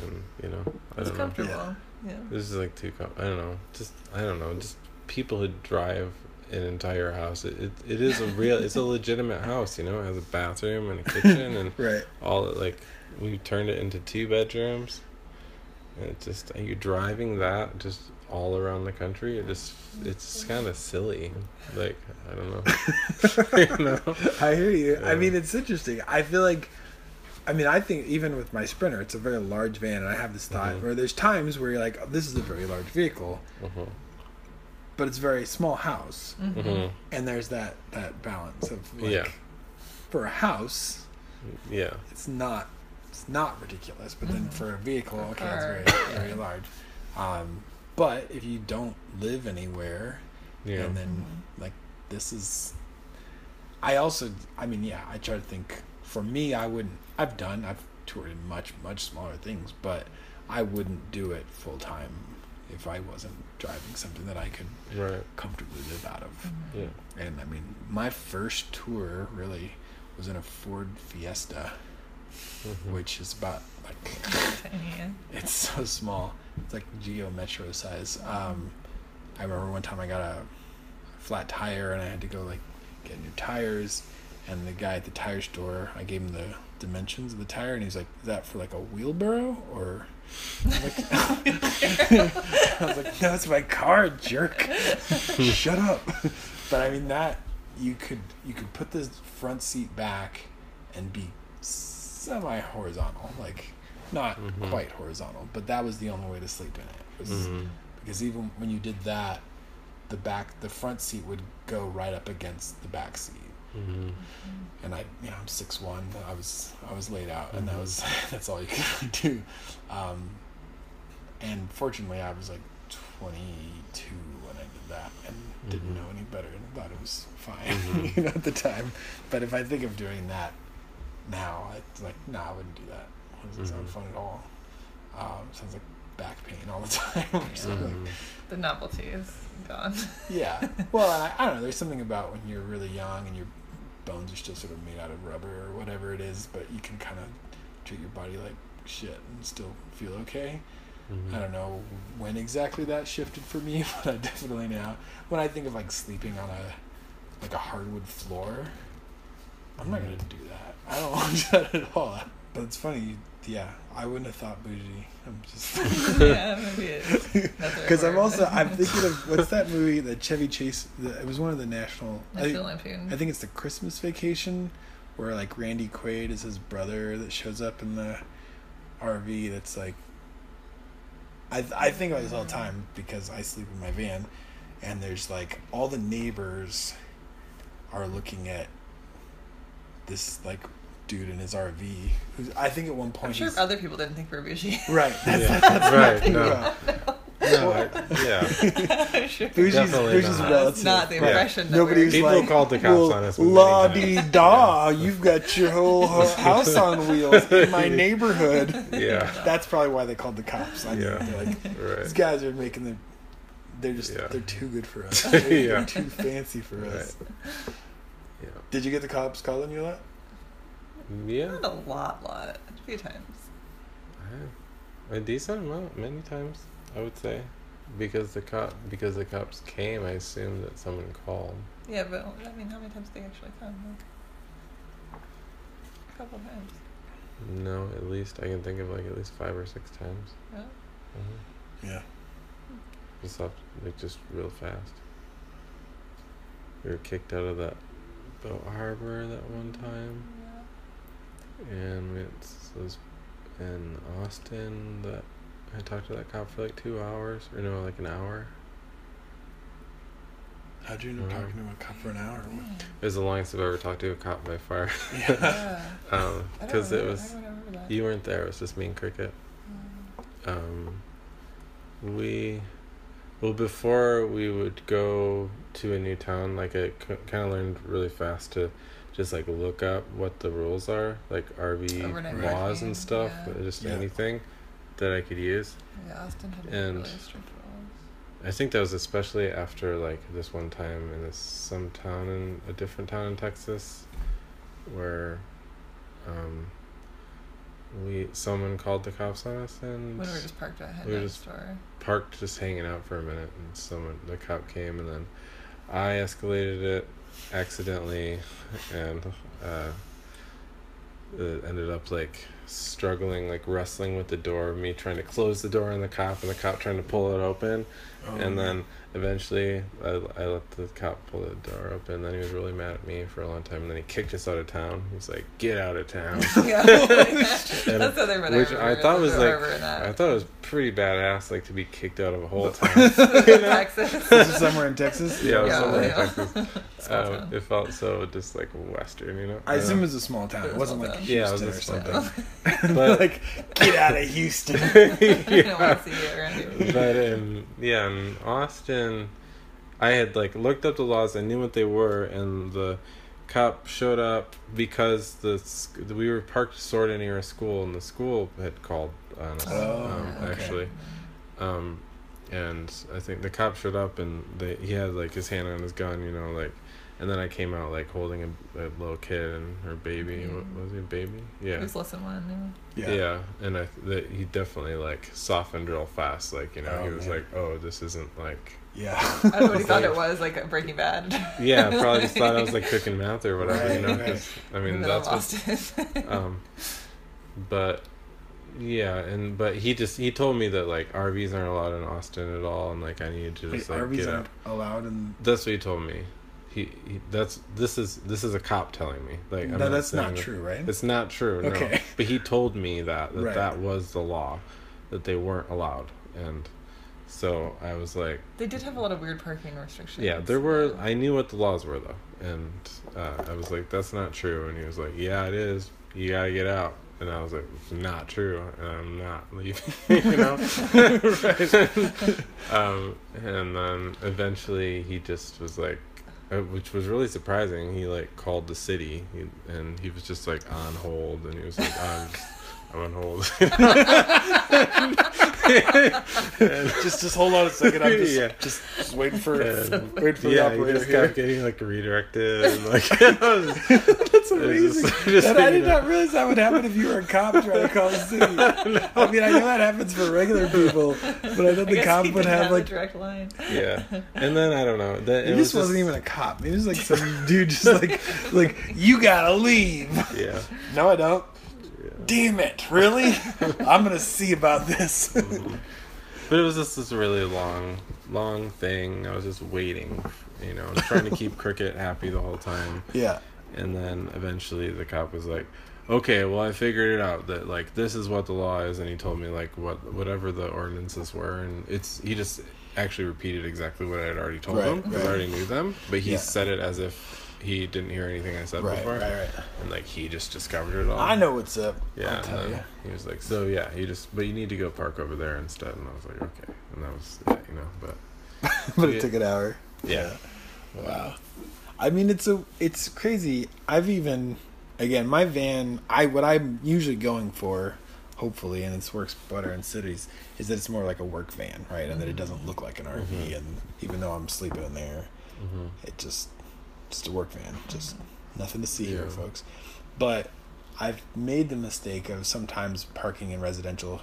and you know, I It's don't know. comfortable. Yeah. This is like too. Com- I don't know. Just I don't know. Just people who drive an entire house. It, it it is a real. It's a *laughs* legitimate house. You know, it has a bathroom and a kitchen and Right. all like we turned it into two bedrooms. And it just are you driving that just all around the country? It just it's kind of silly. Like I don't know. *laughs* you know. I hear you. I mean, it's interesting. I feel like, I mean, I think even with my Sprinter, it's a very large van, and I have this thought Mhm. where there's times where you're like, oh, this is a very large vehicle, Mhm. but it's a very small house, Mm-hmm. Mhm. and there's that that balance of like, Yeah. for a house, Yeah. it's not it's not ridiculous, but then for a vehicle, A okay, car, it's very very large. Um, but if you don't live anywhere, Yeah. and then like this is i also i mean yeah i try to think for me i wouldn't i've done i've toured in much much smaller things but i wouldn't do it full time if i wasn't driving something that i could Right. comfortably live out of Mm-hmm. Yeah. and i mean my first tour really was in a ford fiesta Mhm. which is about like *laughs* it's so small. It's like Geo Metro size. Um, I remember one time I got a flat tire and I had to go like get new tires. And the guy at the tire store, I gave him the dimensions of the tire, and he's like, "Is that for like a wheelbarrow or?" I was like, *laughs* I was like "No, it's my car, jerk! *laughs* Shut up!" But I mean that you could you could put the front seat back and be semi horizontal, like not Mhm. quite horizontal, but that was the only way to sleep in it. Was Mhm. because even when you did that, the back the front seat would go right up against the back seat. Mhm. And I, you know, I'm six one. I was I was laid out, and that Mhm. was *laughs* that's all you could do. Um, and fortunately, I was like 22 when I did that, and didn't Mhm. know any better, and thought it was fine, *laughs* Mhm. you know, at the time. But if I think of doing that now, it's like, no, I wouldn't do that. It doesn't sound Mhm. fun at all. Um, sounds like back pain all the *laughs* time. or something. Mhm. The novelty is gone. Yeah. Well, I, I don't know. There's something about when you're really young and your bones are still sort of made out of rubber or whatever it is, but you can kind of treat your body like shit and still feel okay. Mhm. I don't know when exactly that shifted for me, *laughs* but I definitely now when I think of like sleeping on a like a hardwood floor, I'm not gonna do that. I don't want that at all. But it's funny, yeah. I wouldn't have thought bougie. I'm just *laughs* yeah, *laughs* maybe it's. That's the because I'm also I'm *laughs* thinking of what's that movie that Chevy Chase? The, it was one of the national. I, National Lampoon. I think it's the Christmas Vacation, where like Randy Quaid is his brother that shows up in the RV. That's like. I I think about this all the time because I sleep in my van, and there's like all the neighbors are looking at this like dude in his RV. Who's I think at one point I'm sure he's- other people didn't think we *laughs* *laughs* were bougie. right. That's, Yeah. that's Right, no. about. No, I- yeah. I'm *laughs* sure. Bougie's, bougie's not. relative. That's not the Yeah. impression. that Nobody we're- was People like, called the cops well, on us La times." di da, you've got your whole house on wheels in my neighborhood. Yeah. That's probably why they called the cops. I Yeah. they're like, Right. these guys are making the. They're just Yeah. they're too good for us. They're, Yeah. they're too fancy for us. Yeah. Did you get the cops calling you a lot? Yeah. Not a lot, lot. A few times. A decent amount, many times, I would say. Because the cop because the cops came, I assumed that someone called. Yeah, but I mean, how many times did they actually come? Like, a couple times. No, at least I can think of like at least five or six times. Yeah. hmm Yeah. Just up, like just real fast. We were kicked out of that boat harbor that one time, Yeah. And it was in Austin. That I talked to that cop for like two hours, or no, like an hour. How'd you end up Mhm. talking to a cop for an hour? It was the longest I've ever talked to a cop by far. Yeah. *laughs* *laughs* Yeah. Um, because it was I don't remember that. you weren't there. It was just me and Cricket. Mm. um, we well before we would go to a new town like i kind of learned really fast to just like look up what the rules are like rv Overnight laws camping, and stuff yeah. just Yeah. anything that i could use Yeah, Austin had And- really strict rules. i think that was especially after like this one time in this some town in a different town in texas where um we someone called the cops on us and When we were just parked at a head we were just- store. parked just hanging out for a minute and someone the cop came and then I escalated it accidentally, and uh, ended up like struggling, like wrestling with the door. Me trying to close the door on the cop, and the cop trying to pull it open, Oh, and then eventually I, I let the cop pull the door open. Then he was really mad at me for a long time, and then he kicked us out of town. He's like, "Get out of town." *laughs* yeah. *laughs* And- That's the other one which I, I thought was like. I thought it was pretty badass, like to be kicked out of a whole town. *laughs* Texas. Is it somewhere in Texas? Yeah, it was Yeah, somewhere in. Texas. Small Um, it felt so just like western, you know. I assume it was a small town. It It was wasn't like town. Yeah, it was Houston a or small something. *laughs* But- like, get out of Houston. *laughs* *laughs* I don't want to see it around here. but in yeah, in Austin, I had like looked up the laws. I knew what they were, and the cop showed up because the we were parked sort of near a school, and the school had called on us. Oh, um, okay. Actually, um, and I think the cop showed up, and they he had like his hand on his gun, you know, like. And then I came out like holding a, a little kid and her baby. Mhm. What was he a baby? Yeah. He was less than one. Yeah. Yeah, and I that he definitely like softened real fast. Like you know, he Oh, was man. like, "Oh, this isn't like." Yeah. Yeah. I don't know what he *laughs* thought it was, like a Breaking Bad. Yeah, probably just thought I was like *laughs* cooking mouth or whatever. you know, Right, right. 'cause, I mean And then I that's what. lost it. *laughs* Um, but yeah, and but he just he told me that like RVs aren't allowed in Austin at all, and like I needed to Wait, just like RVs get aren't out. allowed in. That's what he told me. He, he that's this is this is a cop telling me like I'm No, that's not that- true, right? It's not true. No. Okay. But he told me that that Right. that was the law, that they weren't allowed, and so I was like, they did have a lot of weird parking restrictions. yeah, there were. I knew what the laws were though, and uh, I was like, that's not true. And he was like, yeah, it is. You gotta get out. And I was like, it's not true, and I'm not leaving. *laughs* you know. *laughs* *laughs* um, and then eventually he just was like, uh, which was really surprising. He like called the city, he, and he was just like on hold, and he was like, I'm, just, I'm on hold. *laughs* just, just hold on a second. I'm just, Yeah. just, just waiting for, And- waiting for yeah, the he operator just here. kept getting like redirected, and like *laughs* I was just- That's amazing. *laughs* just- just and I thinking did not realize that would happen if you were a cop trying to call the city. *laughs* I mean, I know that happens for regular people, but I thought I the guess cop would didn't have a like. direct line. yeah, *laughs* and then I don't know. That He it just was wasn't even a cop. He was like some dude, just like, like you gotta leave. Yeah, No, I don't. yeah. Damn it! Really? I'm gonna see about this. Mm-hmm. But it was just this really long, long thing. I was just waiting, you know, trying to keep Cricket happy the whole time. yeah. And then eventually the cop was like, "Okay, well I figured it out that like this is what the law is," and he told me like what whatever the ordinances were, and it's he just actually repeated exactly what I had already told Right, him because right. I already knew them, but he Yeah. said it as if he didn't hear anything I said Right, before, right, right. and like he just discovered it all. I know what's up. Yeah, I'll tell then you. he was like, "So yeah, you just but you need to go park over there instead." And I was like, "Okay," and that was it, you know. But *laughs* but it Yeah. took an hour. yeah, Wow. I mean, it's a it's crazy. I've even again my van. I what I'm usually going for, hopefully, and it works better in cities, is that it's more like a work van, right? And that it doesn't look like an RV. Mhm. And even though I'm sleeping in there, hmm it just just a work van. Just nothing to see here, folks. But I've made the mistake of sometimes parking in residential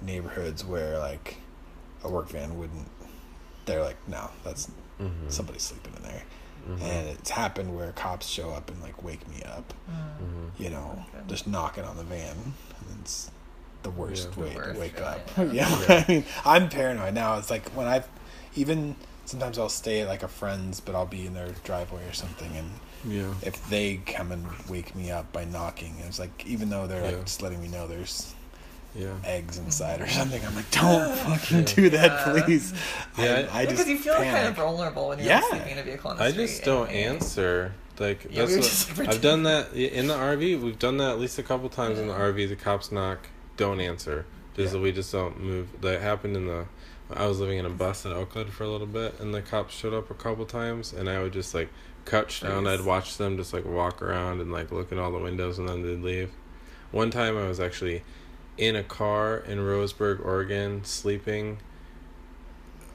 neighborhoods where like a work van wouldn't. They're like, no, that's hmm somebody sleeping in there hmm and it's happened where cops show up and like wake me up Mm. hmm you know Okay. just knocking on the van and it's the worst Yeah. way The to worst, wake up really, *laughs* yeah, yeah. *laughs* i mean i'm paranoid now it's like when i've even sometimes i'll stay at like a friend's but i'll be in their driveway or something and Yeah. if they come and wake me up by knocking it's like even though they're Yeah. like just letting me know there's Yeah. eggs inside or something i'm like don't fucking Yeah. do that please Yeah, I, I just because you feel kind of vulnerable when you're Yeah. sleeping in a vehicle on the I street. just don't anyway. answer. Like Yeah, that's we what, like, I've done that in the RV. We've done that at least a couple times in the RV. The cops knock, don't answer. Just Yeah. we just don't move. That happened in the. I was living in a bus in Oakland for a little bit, and the cops showed up a couple times, and I would just like crouch down. Freeze. I'd watch them just like walk around and like look at all the windows, and then they'd leave. One time I was actually in a car in Roseburg, Oregon, sleeping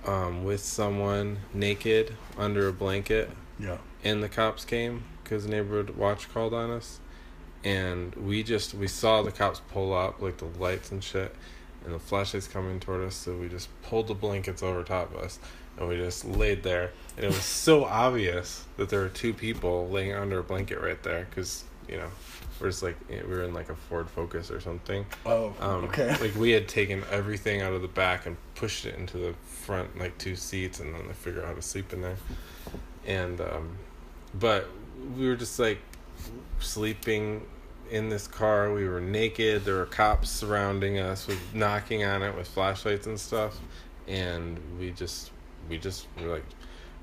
um, with someone naked under a blanket yeah and the cops came because neighborhood watch called on us and we just we saw the cops pull up like the lights and shit and the flashlight's coming toward us. So we just pulled the blankets over top of us, and we just laid there. And it was so obvious that there were two people laying under a blanket right there, because you know, we're just like we were in like a Ford Focus or something. Oh, Um, okay. *laughs* Like we had taken everything out of the back and pushed it into the front, like two seats, and then I figure out how to sleep in there. And um, but we were just like sleeping in this car. We were naked. There were cops surrounding us, with knocking on it with flashlights and stuff. And we just, we just we were like,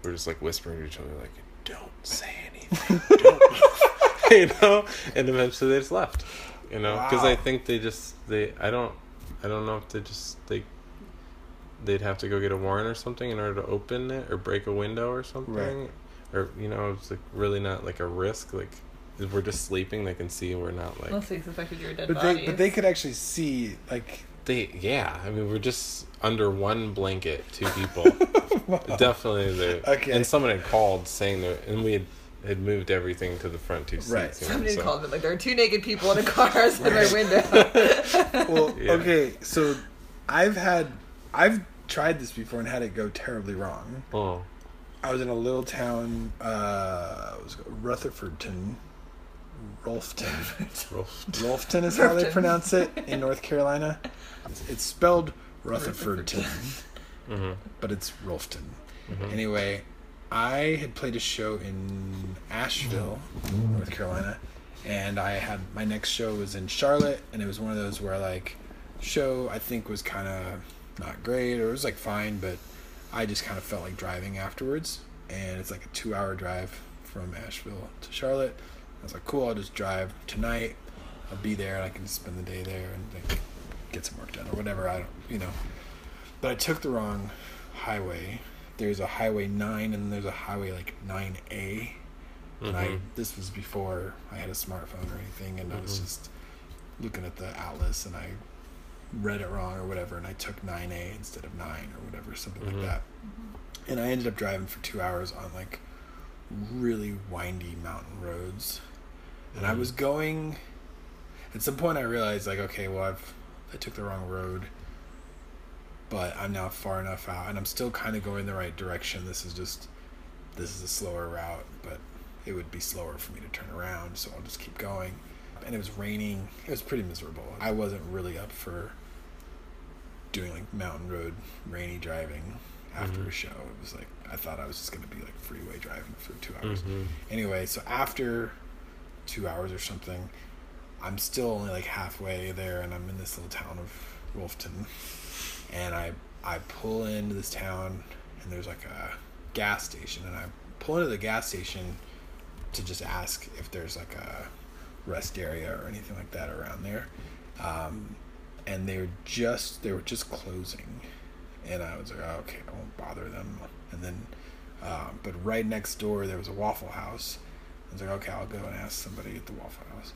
we were just like whispering to each other, like, "Don't say anything, *laughs* don't move," *laughs* you know. And eventually they just left, you know, because I think they just they I don't I don't know if they just they they'd have to go get a warrant or something in order to open it or break a window or something Right. or you know it's like really not like a risk like if we're just sleeping they can see we're not like Unless they suspected you were dead But bodies. they but they could actually see like they yeah i mean we're just under one blanket two people *laughs* definitely they Okay. and someone had called saying that and we had had moved everything to the front two seats Right. you know, Somebody so- called me like there are two naked people in a car outside *laughs* my window. *laughs* well *laughs* Yeah. okay so I've had I've tried this before and had it go terribly wrong. oh I was in a little town, uh, it was Rutherfordton, Rolfton. rough. Rolfton is how they pronounce it in North Carolina. It's spelled Rutherfordton, mm-hmm. but it's Rolfton. Mhm. Anyway, I had played a show in Asheville, North Carolina, and I had my next show was in Charlotte, and it was one of those where like show I think was kind of not great or it was like fine, but I just kind of felt like driving afterwards, and it's like a two-hour drive from Asheville to Charlotte. I was like, cool, I'll just drive tonight. I'll be there, and I can spend the day there and like, get some work done or whatever. I don't, you know. But I took the wrong highway. There's a highway nine, and there's a highway like nine A. And I Mhm. this was before I had a smartphone or anything, and I was Mhm. just looking at the atlas, and I read it wrong or whatever, and I took nine A instead of nine or whatever, something Mhm. like that. And I ended up driving for two hours on like really windy mountain roads, and I was going. At some point, I realized like, okay, well, I've I took the wrong road, but I'm now far enough out, and I'm still kind of going the right direction. This is just this is a slower route, but it would be slower for me to turn around, so I'll just keep going. And it was raining. It was pretty miserable. I wasn't really up for doing like mountain road rainy driving after a Mhm. show. It was like I thought I was just gonna be like freeway driving for two hours. Mhm. Anyway, so after two hours or something, I'm still only like halfway there, and I'm in this little town of Rolfton, and I I pull into this town, and there's like a gas station, and I pull into the gas station to just ask if there's like a rest area or anything like that around there, um, and they were just they were just closing, and I was like, oh, okay, I won't bother them, and then. Um, but right next door there was a Waffle House. I was like, okay, I'll go and ask somebody at the Waffle House.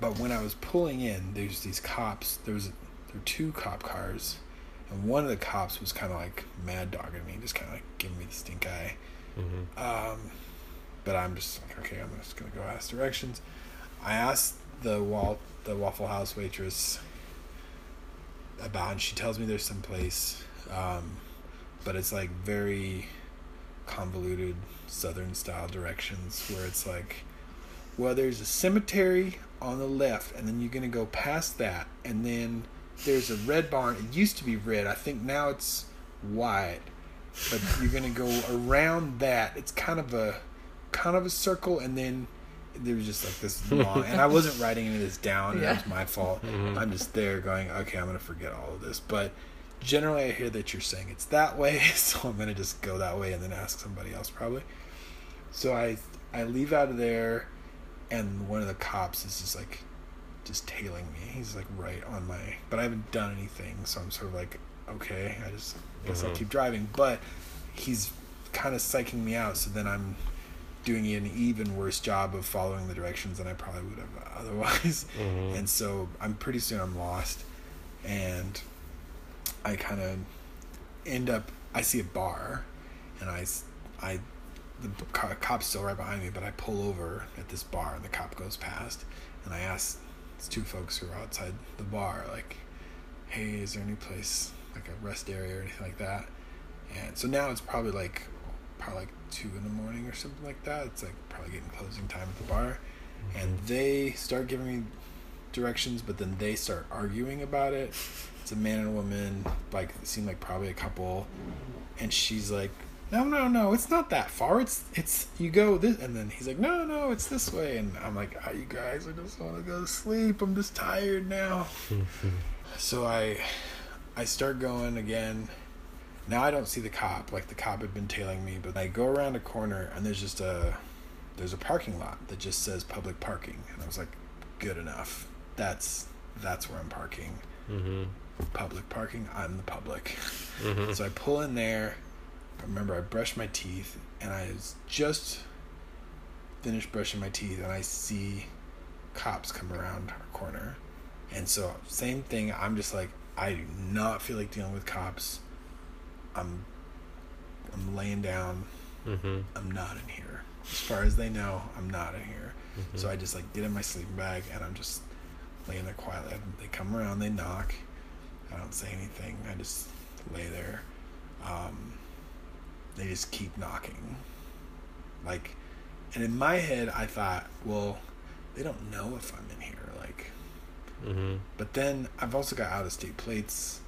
But when I was pulling in, there's these cops. There was there were two cop cars, and one of the cops was kind of like mad dogging me, just kind of like giving me the stink eye. Mhm. Um, but I'm just like, okay, I'm just gonna go ask directions. I asked the wall the Waffle House waitress about, and she tells me there's some place, um, but it's like very convoluted Southern style directions where it's like, well, there's a cemetery on the left, and then you're gonna go past that, and then there's a red barn. It used to be red. I think now it's white but you're gonna go around that. It's kind of a kind of a circle, and then there was just like this long. and I wasn't *laughs* writing any of this down. and Yeah. It was my fault. Mhm. I'm just there going, okay, I'm gonna forget all of this. But generally, I hear that you're saying it's that way, *laughs* so I'm gonna just go that way and then ask somebody else probably. So I I leave out of there, and one of the cops is just like just tailing me. He's like right on my, but I haven't done anything, so I'm sort of like, okay, I just guess I'll Mhm. keep driving. But he's kind of psyching me out, so then I'm doing an even worse job of following the directions than I probably would have *laughs* otherwise. Mhm. And so I'm pretty soon I'm lost, and I kind of end up. I see a bar, and I, I the cop's still right behind me, but I pull over at this bar, and the cop goes past, and I ask these two folks who are outside the bar, like, hey, is there any place like a rest area or anything like that? And so now it's probably like probably like two in the morning or something like that. It's like probably getting closing time at the bar, and they start giving me directions, but then they start arguing about it. It's a man and a woman, like it seemed like probably a couple, and she's like, "No, no, no, it's not that far. It's it's you go this," and then he's like, "No, no, it's this way," and I'm like, oh, "You guys, I just want to go to sleep. I'm just tired now." *laughs* so I I start going again. Now I don't see the cop. Like the cop had been tailing me, but I go around a corner and there's just a there's a parking lot that just says public parking, and I was like, good enough. That's that's where I'm parking. Mm-hmm. Public parking. I'm the public. Mm-hmm. So I pull in there. I remember I brushed my teeth and I was just finished brushing my teeth and I see cops come around our corner. And so same thing, I'm just like I do not feel like dealing with cops. I'm I'm laying down. Mm-hmm. I'm not in here. As far as they know, I'm not in here. Mm-hmm. So I just like get in my sleeping bag and I'm just laying there quietly. They come around, they knock. I don't say anything. I just lay there. Um, they just keep knocking. Like, and in my head, I thought, well, they don't know if I'm in here. Like, Mm-hmm. but then I've also got out of state plates,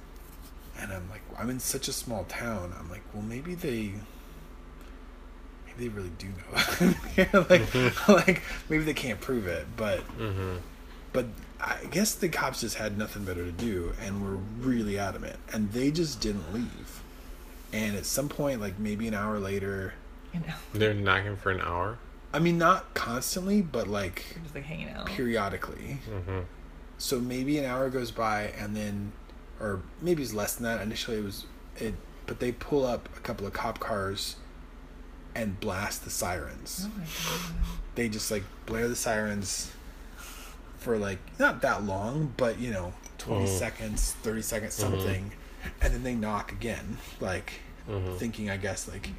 and I'm like, I'm in such a small town. I'm like, well, maybe they, maybe they really do know. *laughs* *laughs* Like, like maybe they can't prove it, but Mm-hmm. but I guess the cops just had nothing better to do and were really adamant, and they just didn't leave. And at some point, like maybe an hour later, You know, They're knocking for an hour. I mean, not constantly, but like you're just like hanging out. periodically. Mm-hmm. So maybe an hour goes by, and then, or maybe it's less than that. Initially, it was it, but they pull up a couple of cop cars and blast the sirens. Oh my god. They just like blare the sirens for like not that long, but you know, 20 Mhm. seconds, thirty seconds, Mhm. something, and then they knock again, like Mm-hmm. thinking, I guess, like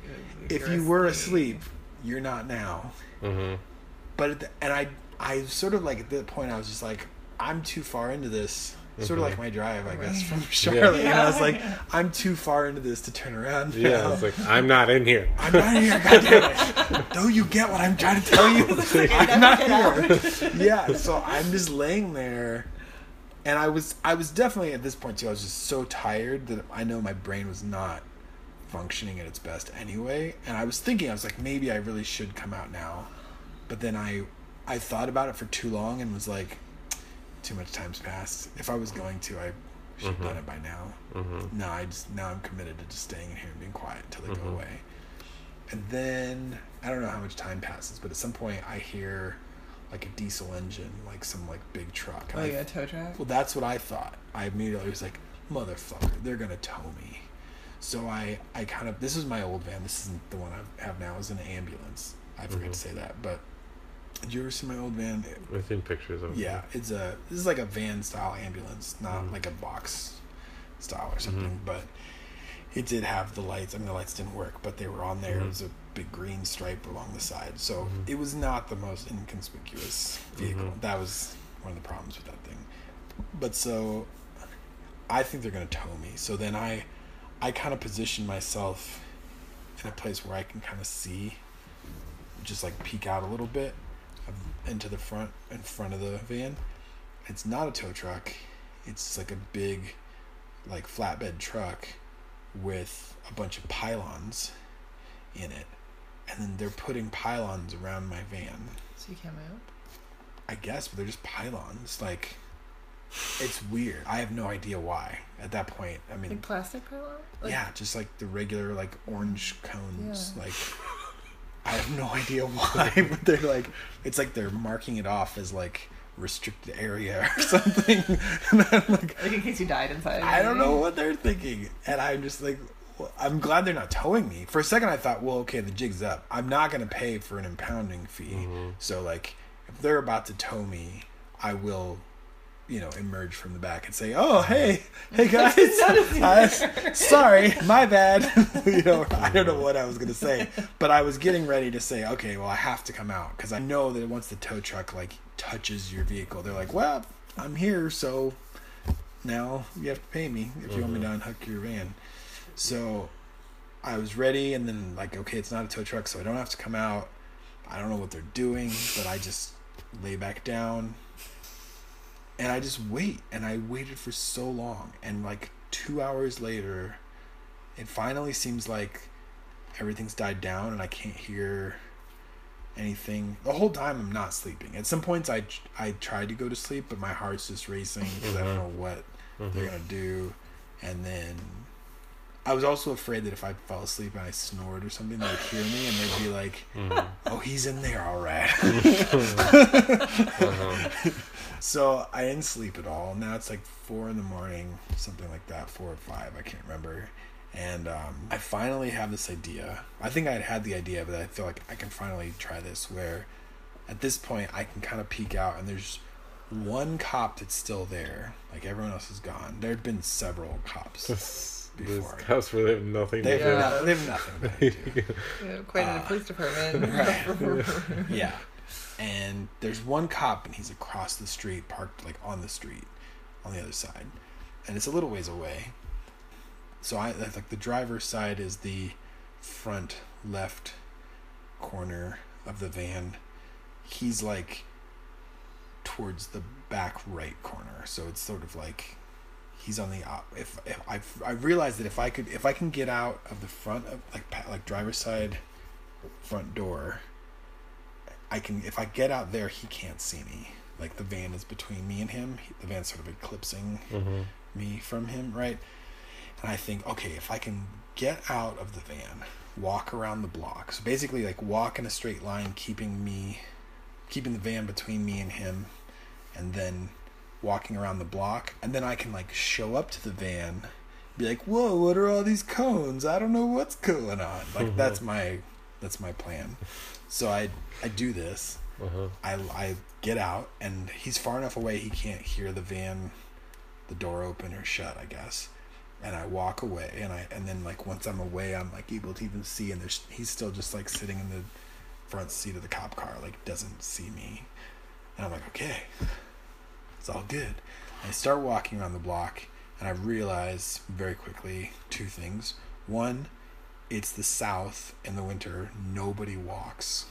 You're if you were asleep, you're not now. Mm-hmm. but at the, and I I sort of like at that point I was just like I'm too far into this. Sort of Mhm. like my drive, I guess, *laughs* from Charlotte. And I was like, *laughs* I'm too far into this to turn around. Yeah, now. it's like I'm not in here. I'm not in here. goddamn it! *laughs* Don't you get what I'm trying to tell you? I'm not here. yeah. So I'm just laying there, and I was I was definitely at this point too. I was just so tired that I know my brain was not functioning at its best anyway. And I was thinking, I was like, maybe I really should come out now, but then I I thought about it for too long and was like, too much time's passed. If I was going to, I should have done Mhm. it by now. Mm-hmm. No, I just now I'm committed to just staying in here and being quiet until they go Mhm. away. And then I don't know how much time passes, but at some point I hear like a diesel engine, like some like big truck. And Oh I- yeah, tow truck. Well, that's what I thought. I immediately was like, "Motherfucker, they're gonna tow me." So I I kind of this is my old van. This isn't the one I have now. It's an ambulance. I forgot Mhm. to say that, but did you ever see my old van? I've seen pictures of it. Yeah, it's a this is like a van style ambulance, not Mhm. like a box style or something. But it did have the lights. I mean, the lights didn't work, but they were on there. It Mhm. was a big green stripe along the side, so Mhm. it was not the most inconspicuous vehicle. Mhm. That was one of the problems with that thing. But so, I think they're gonna tow me. So then I, I kind of position myself in a place where I can kind of see, just like peek out a little bit into the front in front of the van. It's not a tow truck. It's like a big, like flatbed truck with a bunch of pylons in it, and then they're putting pylons around my van. So you can't move. I guess, but they're just pylons. Like, it's weird. I have no idea why. At that point, I mean, Like plastic pylon. Like, yeah, just like the regular like orange cones. Yeah. Like, I have no *laughs* idea why, *laughs* but they're like, it's like they're marking it off as like restricted area or *laughs* something. and I'm like, Like in case you died inside. I don't know what they're thinking, and I'm just like, well, I'm glad they're not towing me. For a second, I thought, well, okay, the jig's up. I'm not gonna pay for an impounding fee, Mhm. so like, if they're about to tow me, I will. You know, emerge from the back and say, "Oh, hey, *laughs* hey guys, *laughs* I- sorry, my bad." *laughs* you know, I don't know what I was gonna say, but I was getting ready to say, "Okay, well, I have to come out because I know that once the tow truck like touches your vehicle, they're like, well, I'm here, so now you have to pay me if you want me to Mhm. unhook your van. So I was ready, and then like, okay, it's not a tow truck, so I don't have to come out. I don't know what they're doing, but I just lay back down, and I just wait, and I waited for so long, and like two hours later, it finally seems like everything's died down, and I can't hear anything. The whole time I'm not sleeping. At some points I I tried to go to sleep, but my heart's just racing because I don't Mhm. know what they're Mhm. gonna do. And then I was also afraid that if I fell asleep and I snored or something, they'd hear me and they'd be like, Mhm. "Oh, he's in there, all right." Uh-huh. *laughs* so I didn't sleep at all. Now it's like four in the morning, something like that, four or five, I can't remember. And um, I finally have this idea. I think I had had the idea, but I feel like I can finally try this. Where at this point I can kind of peek out, and there's one cop that's still there. Like everyone else is gone. There had been several cops. Those Before. cops really have nothing They to have, Yeah. no, *laughs* they have nothing better to do. Yeah, quite in the police department. *laughs* right. *laughs* yeah. And there's one cop, and he's across the street, parked like on the street, on the other side, and it's a little ways away. So I like the driver's side is the front left corner of the van. He's like towards the back right corner, so it's sort of like he's on the if, if I I realized that if I could if I can get out of the front of like like driver's side front door I can if I get out there he can't see me. Like the van is between me and him. The van's sort of eclipsing Mhm. me from him right? And I think okay if I can get out of the van walk around the block so basically like walk in a straight line keeping me keeping the van between me and him and then walking around the block and then I can like show up to the van be like whoa what are all these cones? I don't know what's going on. Like that's my that's my plan. So I I do this. Uh-huh. I, I get out and he's far enough away he can't hear the van the door open or shut I guess. And I walk away and I and then like once I'm away I'm like able to even see and there's he's still just like sitting in the front seat of the cop car like doesn't see me. And I'm like okay it's all good I start walking around the block and I realize very quickly two things one it's the south in the winter nobody walks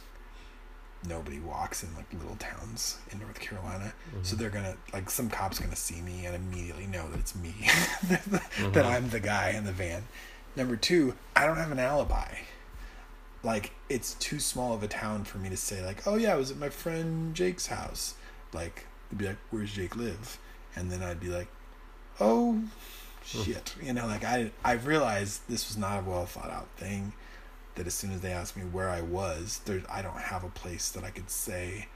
nobody walks in like little towns in North Carolina. So they're gonna like some cops gonna see me and immediately know that it's me, *laughs* that Mhm. I'm the guy in the van. Number two, I don't have an alibi. Like it's too small of a town for me to say like, oh yeah, I was at my friend Jake's house. Like they'd be like, where's Jake live? And then I'd be like, oh shit, you know, like I I've realized this was not a well thought out thing that as soon as they asked me where I was, there I don't have a place that I could say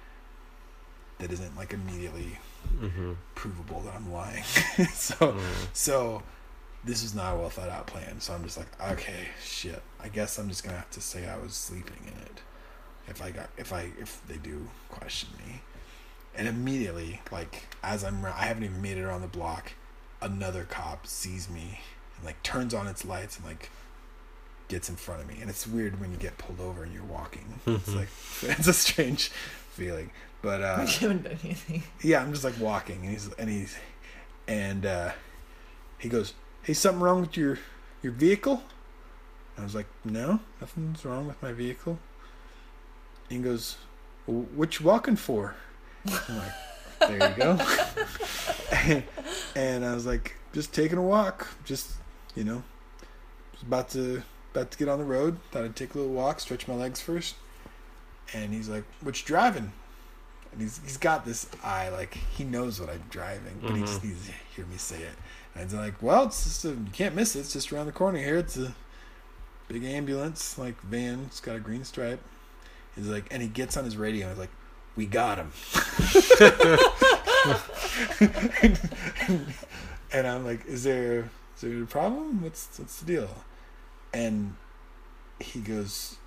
that isn't like immediately Mhm. provable that I'm lying. *laughs* so Mhm. so this is not a well thought out plan. So I'm just like, okay, shit. I guess I'm just gonna have to say I was sleeping in it. If I got if I if they do question me. And immediately, like as I'm I haven't even made it around the block, another cop sees me and like turns on its lights and like gets in front of me. And it's weird when you get pulled over and you're walking. *laughs* It's like *laughs* it's a strange feeling. But uh you haven't done anything. yeah, I'm just like walking, and he's and he's and uh, he goes, "Hey, something wrong with your your vehicle?" I was like, "No, nothing's wrong with my vehicle." And he goes, well, "What you walking for?" I'm like, "There you go." and, *laughs* and I was like, "Just taking a walk, just you know, just about to about to get on the road. Thought I'd take a little walk, stretch my legs first. And he's like, "What you driving?" And he's he's got this eye like he knows what I'm driving, but he just Mhm. needs to hear me say it. And he's like, "Well, it's just a, you can't miss it. It's just around the corner here. It's a big ambulance like van. It's got a green stripe." He's like, and he gets on his radio and he's like, "We got him." and I'm like, "Is there is there a problem? What's what's the deal?" And he goes,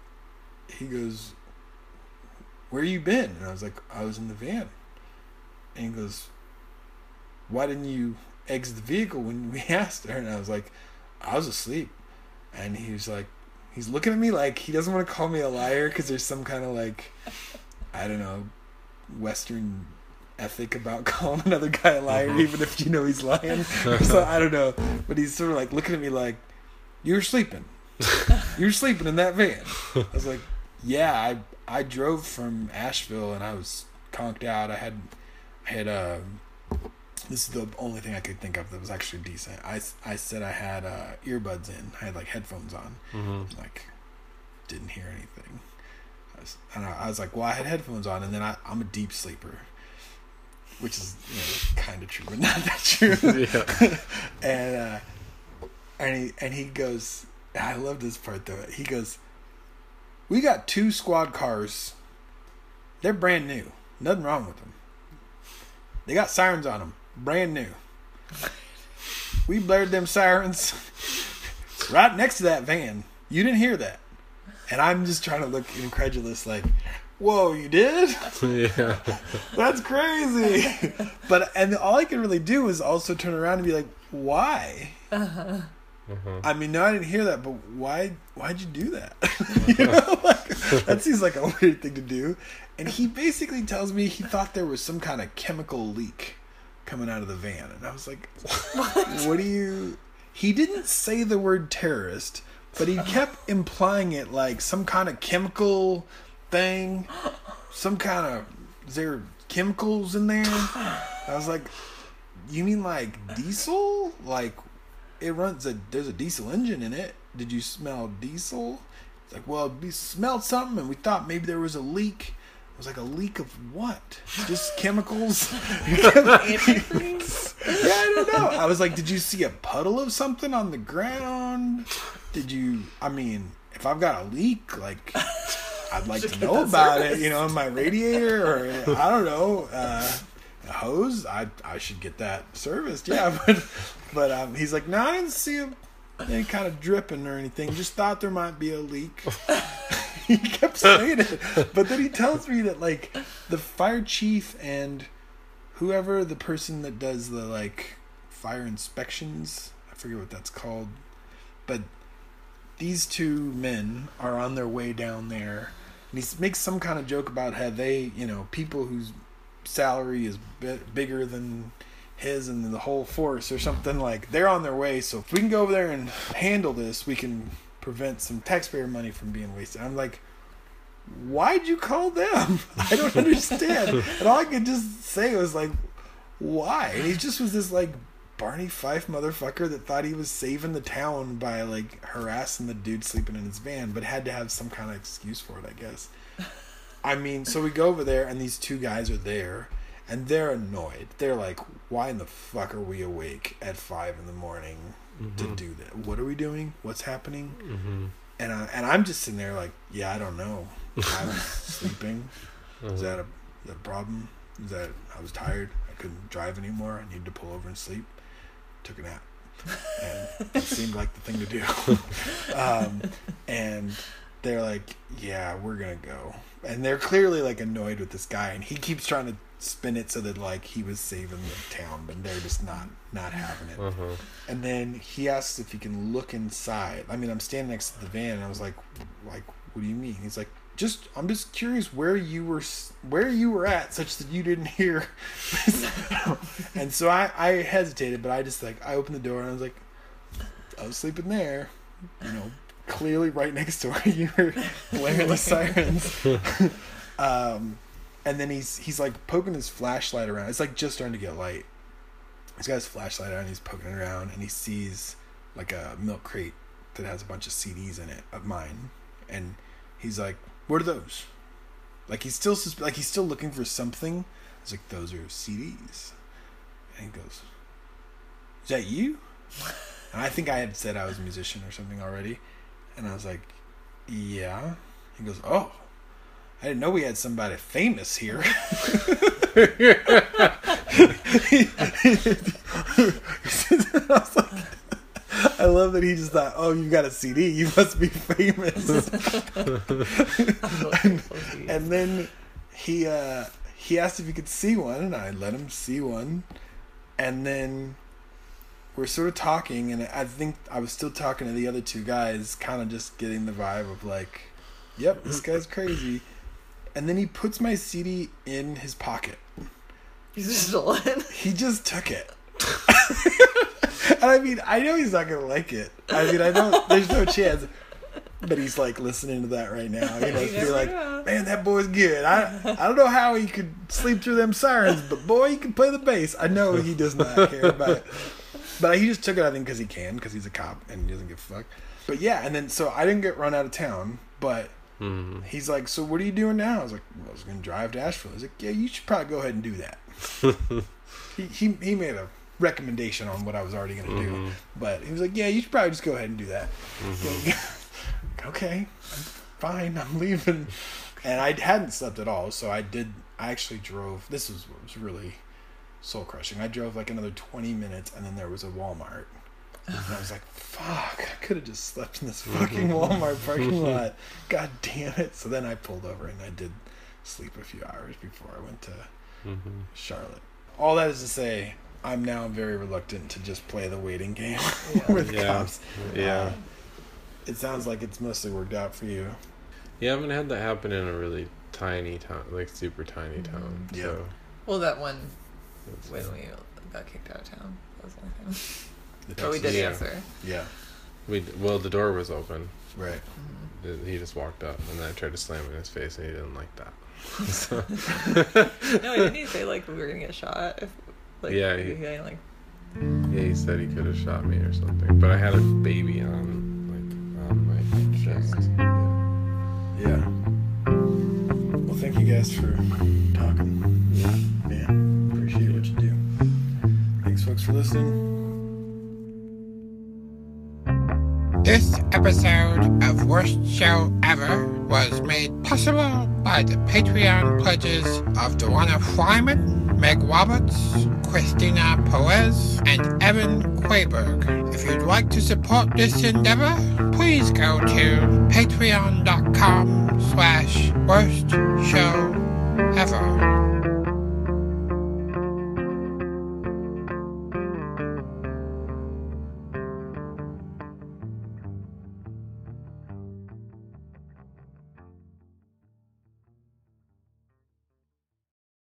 he goes, "Where you been?" And I was like, "I was in the van." And he goes, "Why didn't you exit the vehicle when we *laughs* asked her?" And I was like, "I was asleep." And he was like, he's looking at me like he doesn't want to call me a liar because there's some kind of like, I don't know, Western ethic about *laughs* calling another guy a liar, even if you know he's lying. *laughs* so I don't know, but he's sort of like looking at me like, "You're sleeping. *laughs* You're sleeping in that van." I was like, "Yeah, I I drove from Asheville and I was conked out. I had I had uh, this is the only thing I could think of that was actually decent. I, I said I had uh, earbuds in. I had like headphones on. Mm-hmm. Like didn't hear anything. I I, I was like, well, I had headphones on, and then I, I'm a deep sleeper, which is you know, kind of true, but *laughs* not that true. *laughs* Yeah. *laughs* and uh, and he and he goes, I love this part though. He goes, we got two squad cars. They're brand new. Nothing wrong with them. They got sirens on them. Brand new. We blared them sirens right next to that van. You didn't hear that. And I'm just trying to look incredulous, like, whoa, you did? *laughs* yeah. That's crazy. but and all I could really do was also turn around and be like, why? Uh-huh. I mean, no, I didn't hear that, but why? Why'd you do that? *laughs* *laughs* you know, like, that seems like a weird thing to do. And he basically tells me he thought there was some kind of chemical leak coming out of the van, and I was like, "What? "What do you?" He didn't say the word terrorist, but he kept implying it like some kind of chemical thing, some kind of is there chemicals in there? I was like, "You mean like diesel? Like it runs a there's a diesel engine in it. Did you smell diesel? It's like, well, we smelled something and we thought maybe there was a leak. It was like a leak of what? Just chemicals? *laughs* Yeah, I don't know. I was like, did you see a puddle of something on the ground? Did you? I mean, if I've got a leak, like, *laughs* I'd like to know that about it. You know, in my radiator or I don't know. Uh, a hose, I I should get that serviced. Yeah, *laughs* but but um, he's like, no, I didn't see him any kind of dripping or anything. Just thought there might be a leak. *laughs* he kept saying it, but then he tells me that like the fire chief and whoever the person that does the like fire inspections, I forget what that's called, but these two men are on their way down there, and he makes some kind of joke about how they, you know, people whose salary is bit bigger than his and the whole force or something like they're on their way so if we can go over there and handle this we can prevent some taxpayer money from being wasted. I'm like why'd you call them? *laughs* I don't *laughs* understand. And all i could just say was like why? And he just was this like barney fife motherfucker that thought he was saving the town by like harassing the dude sleeping in his van but had to have some kind of excuse for it i guess *laughs* I mean, so we go over there, and these two guys are there, and they're annoyed. They're like, "Why in the fuck are we awake at five in the morning to Mhm. do that? What are we doing? What's happening?" Mm-hmm. And I, and I'm just sitting there like, "Yeah, I don't know. I was *laughs* sleeping. Is that a, is that a problem? Is that I was tired? I couldn't drive anymore. I needed to pull over and sleep. Took a nap, and it seemed like the thing to do. *laughs* um, and they're like, "Yeah, we're gonna go." And they're clearly like annoyed with this guy, and he keeps trying to spin it so that like he was saving the town, but they're just not not having it. Uh-huh. And then he asks if he can look inside. I mean, I'm standing next to the van, and I was like, "Like, what do you mean?" He's like, "Just, I'm just curious where you were, where you were at, such that you didn't hear." *laughs* and so I, I hesitated, but I just like, I opened the door, and I was like, "I was sleeping there, you know, clearly right next where you were blaring the sirens." *laughs* um, and then he's he's like poking his flashlight around. It's like just starting to get light. He's got his flashlight on. He's poking around, and he sees like a milk crate that has a bunch of CDs in it of mine, and he's like, "What are those?" Like he's still susp- like he's still looking for something. It's like, "Those are CDs," and he goes, "Is that you?" *laughs* And I think I had said I was a musician or something already, and I was like, "Yeah." He goes, "Oh." I didn't know we had somebody famous here. *laughs* *laughs* I, was like, I love that he just thought, "Oh, you got a CD, you must be famous." and, *laughs* *laughs* and then he uh, he asked if he could see one, and I let him see one. And then we're sort of talking, and I think I was still talking to the other two guys, kind of just getting the vibe of like, "Yep, this guy's crazy." And then he puts my CD in his pocket, He's just stolen. he just took it. *laughs* and I mean, I know he's not gonna like it. I mean, I know there's no chance. But he's like listening to that right now. You know, *laughs* You be like, know. man, that boy's good. I I don't know how he could sleep through them sirens, but boy, he can play the bass. I know he does not care about it. But he just took it, I think, because he can, because he's a cop and he doesn't give a fuck. But yeah, and then so I didn't get run out of town, but Mhm. he's like, so what are you doing now? I was like, well, I was gonna drive to Asheville. He's like, yeah, you should probably go ahead and do that. *laughs* he, he he made a recommendation on what I was already gonna do, Mhm. but he was like, yeah, you should probably just go ahead and do that. Mhm. *laughs* okay, I'm fine, I'm leaving. And I hadn't slept at all, so I did. I actually drove. This was what was really soul crushing. I drove like another twenty minutes, and then there was a Walmart. And I was like, "Fuck! I could have just slept in this fucking Walmart *laughs* parking lot. God damn it!" So then I pulled over and I did sleep a few hours before I went to Mhm. Charlotte. All that is to say, I'm now very reluctant to just play the waiting game *laughs* Yeah. with Yeah. cops. Yeah. Uh, it sounds like it's mostly worked out for you. Yeah, I haven't had that happen in a really tiny town, like super tiny Mhm. town. Yeah. So Well, that one it's- when we got kicked out of town. That was the only thing. The But we did Yeah. answer. Yeah, we well, the door was open. right. Mhm. He just walked up, and then I tried to slam it in his face, and he didn't like that. so, *laughs* *laughs* No, didn't he say like we were gonna get shot? If, like, Yeah, he, he- like yeah, he said he could have shot me or something, but I had a baby on like on my chest. Yeah. Yeah. Well, thank you guys for talking. Yeah. Yeah, appreciate what you do. Thanks, folks, for listening. This episode of Worst Show Ever was made possible by the Patreon pledges of Dewana Flyman, Meg Roberts, Christina Perez, and Evan Quayberg. If you'd like to support this endeavor, please go to patreon.com slash worst show ever.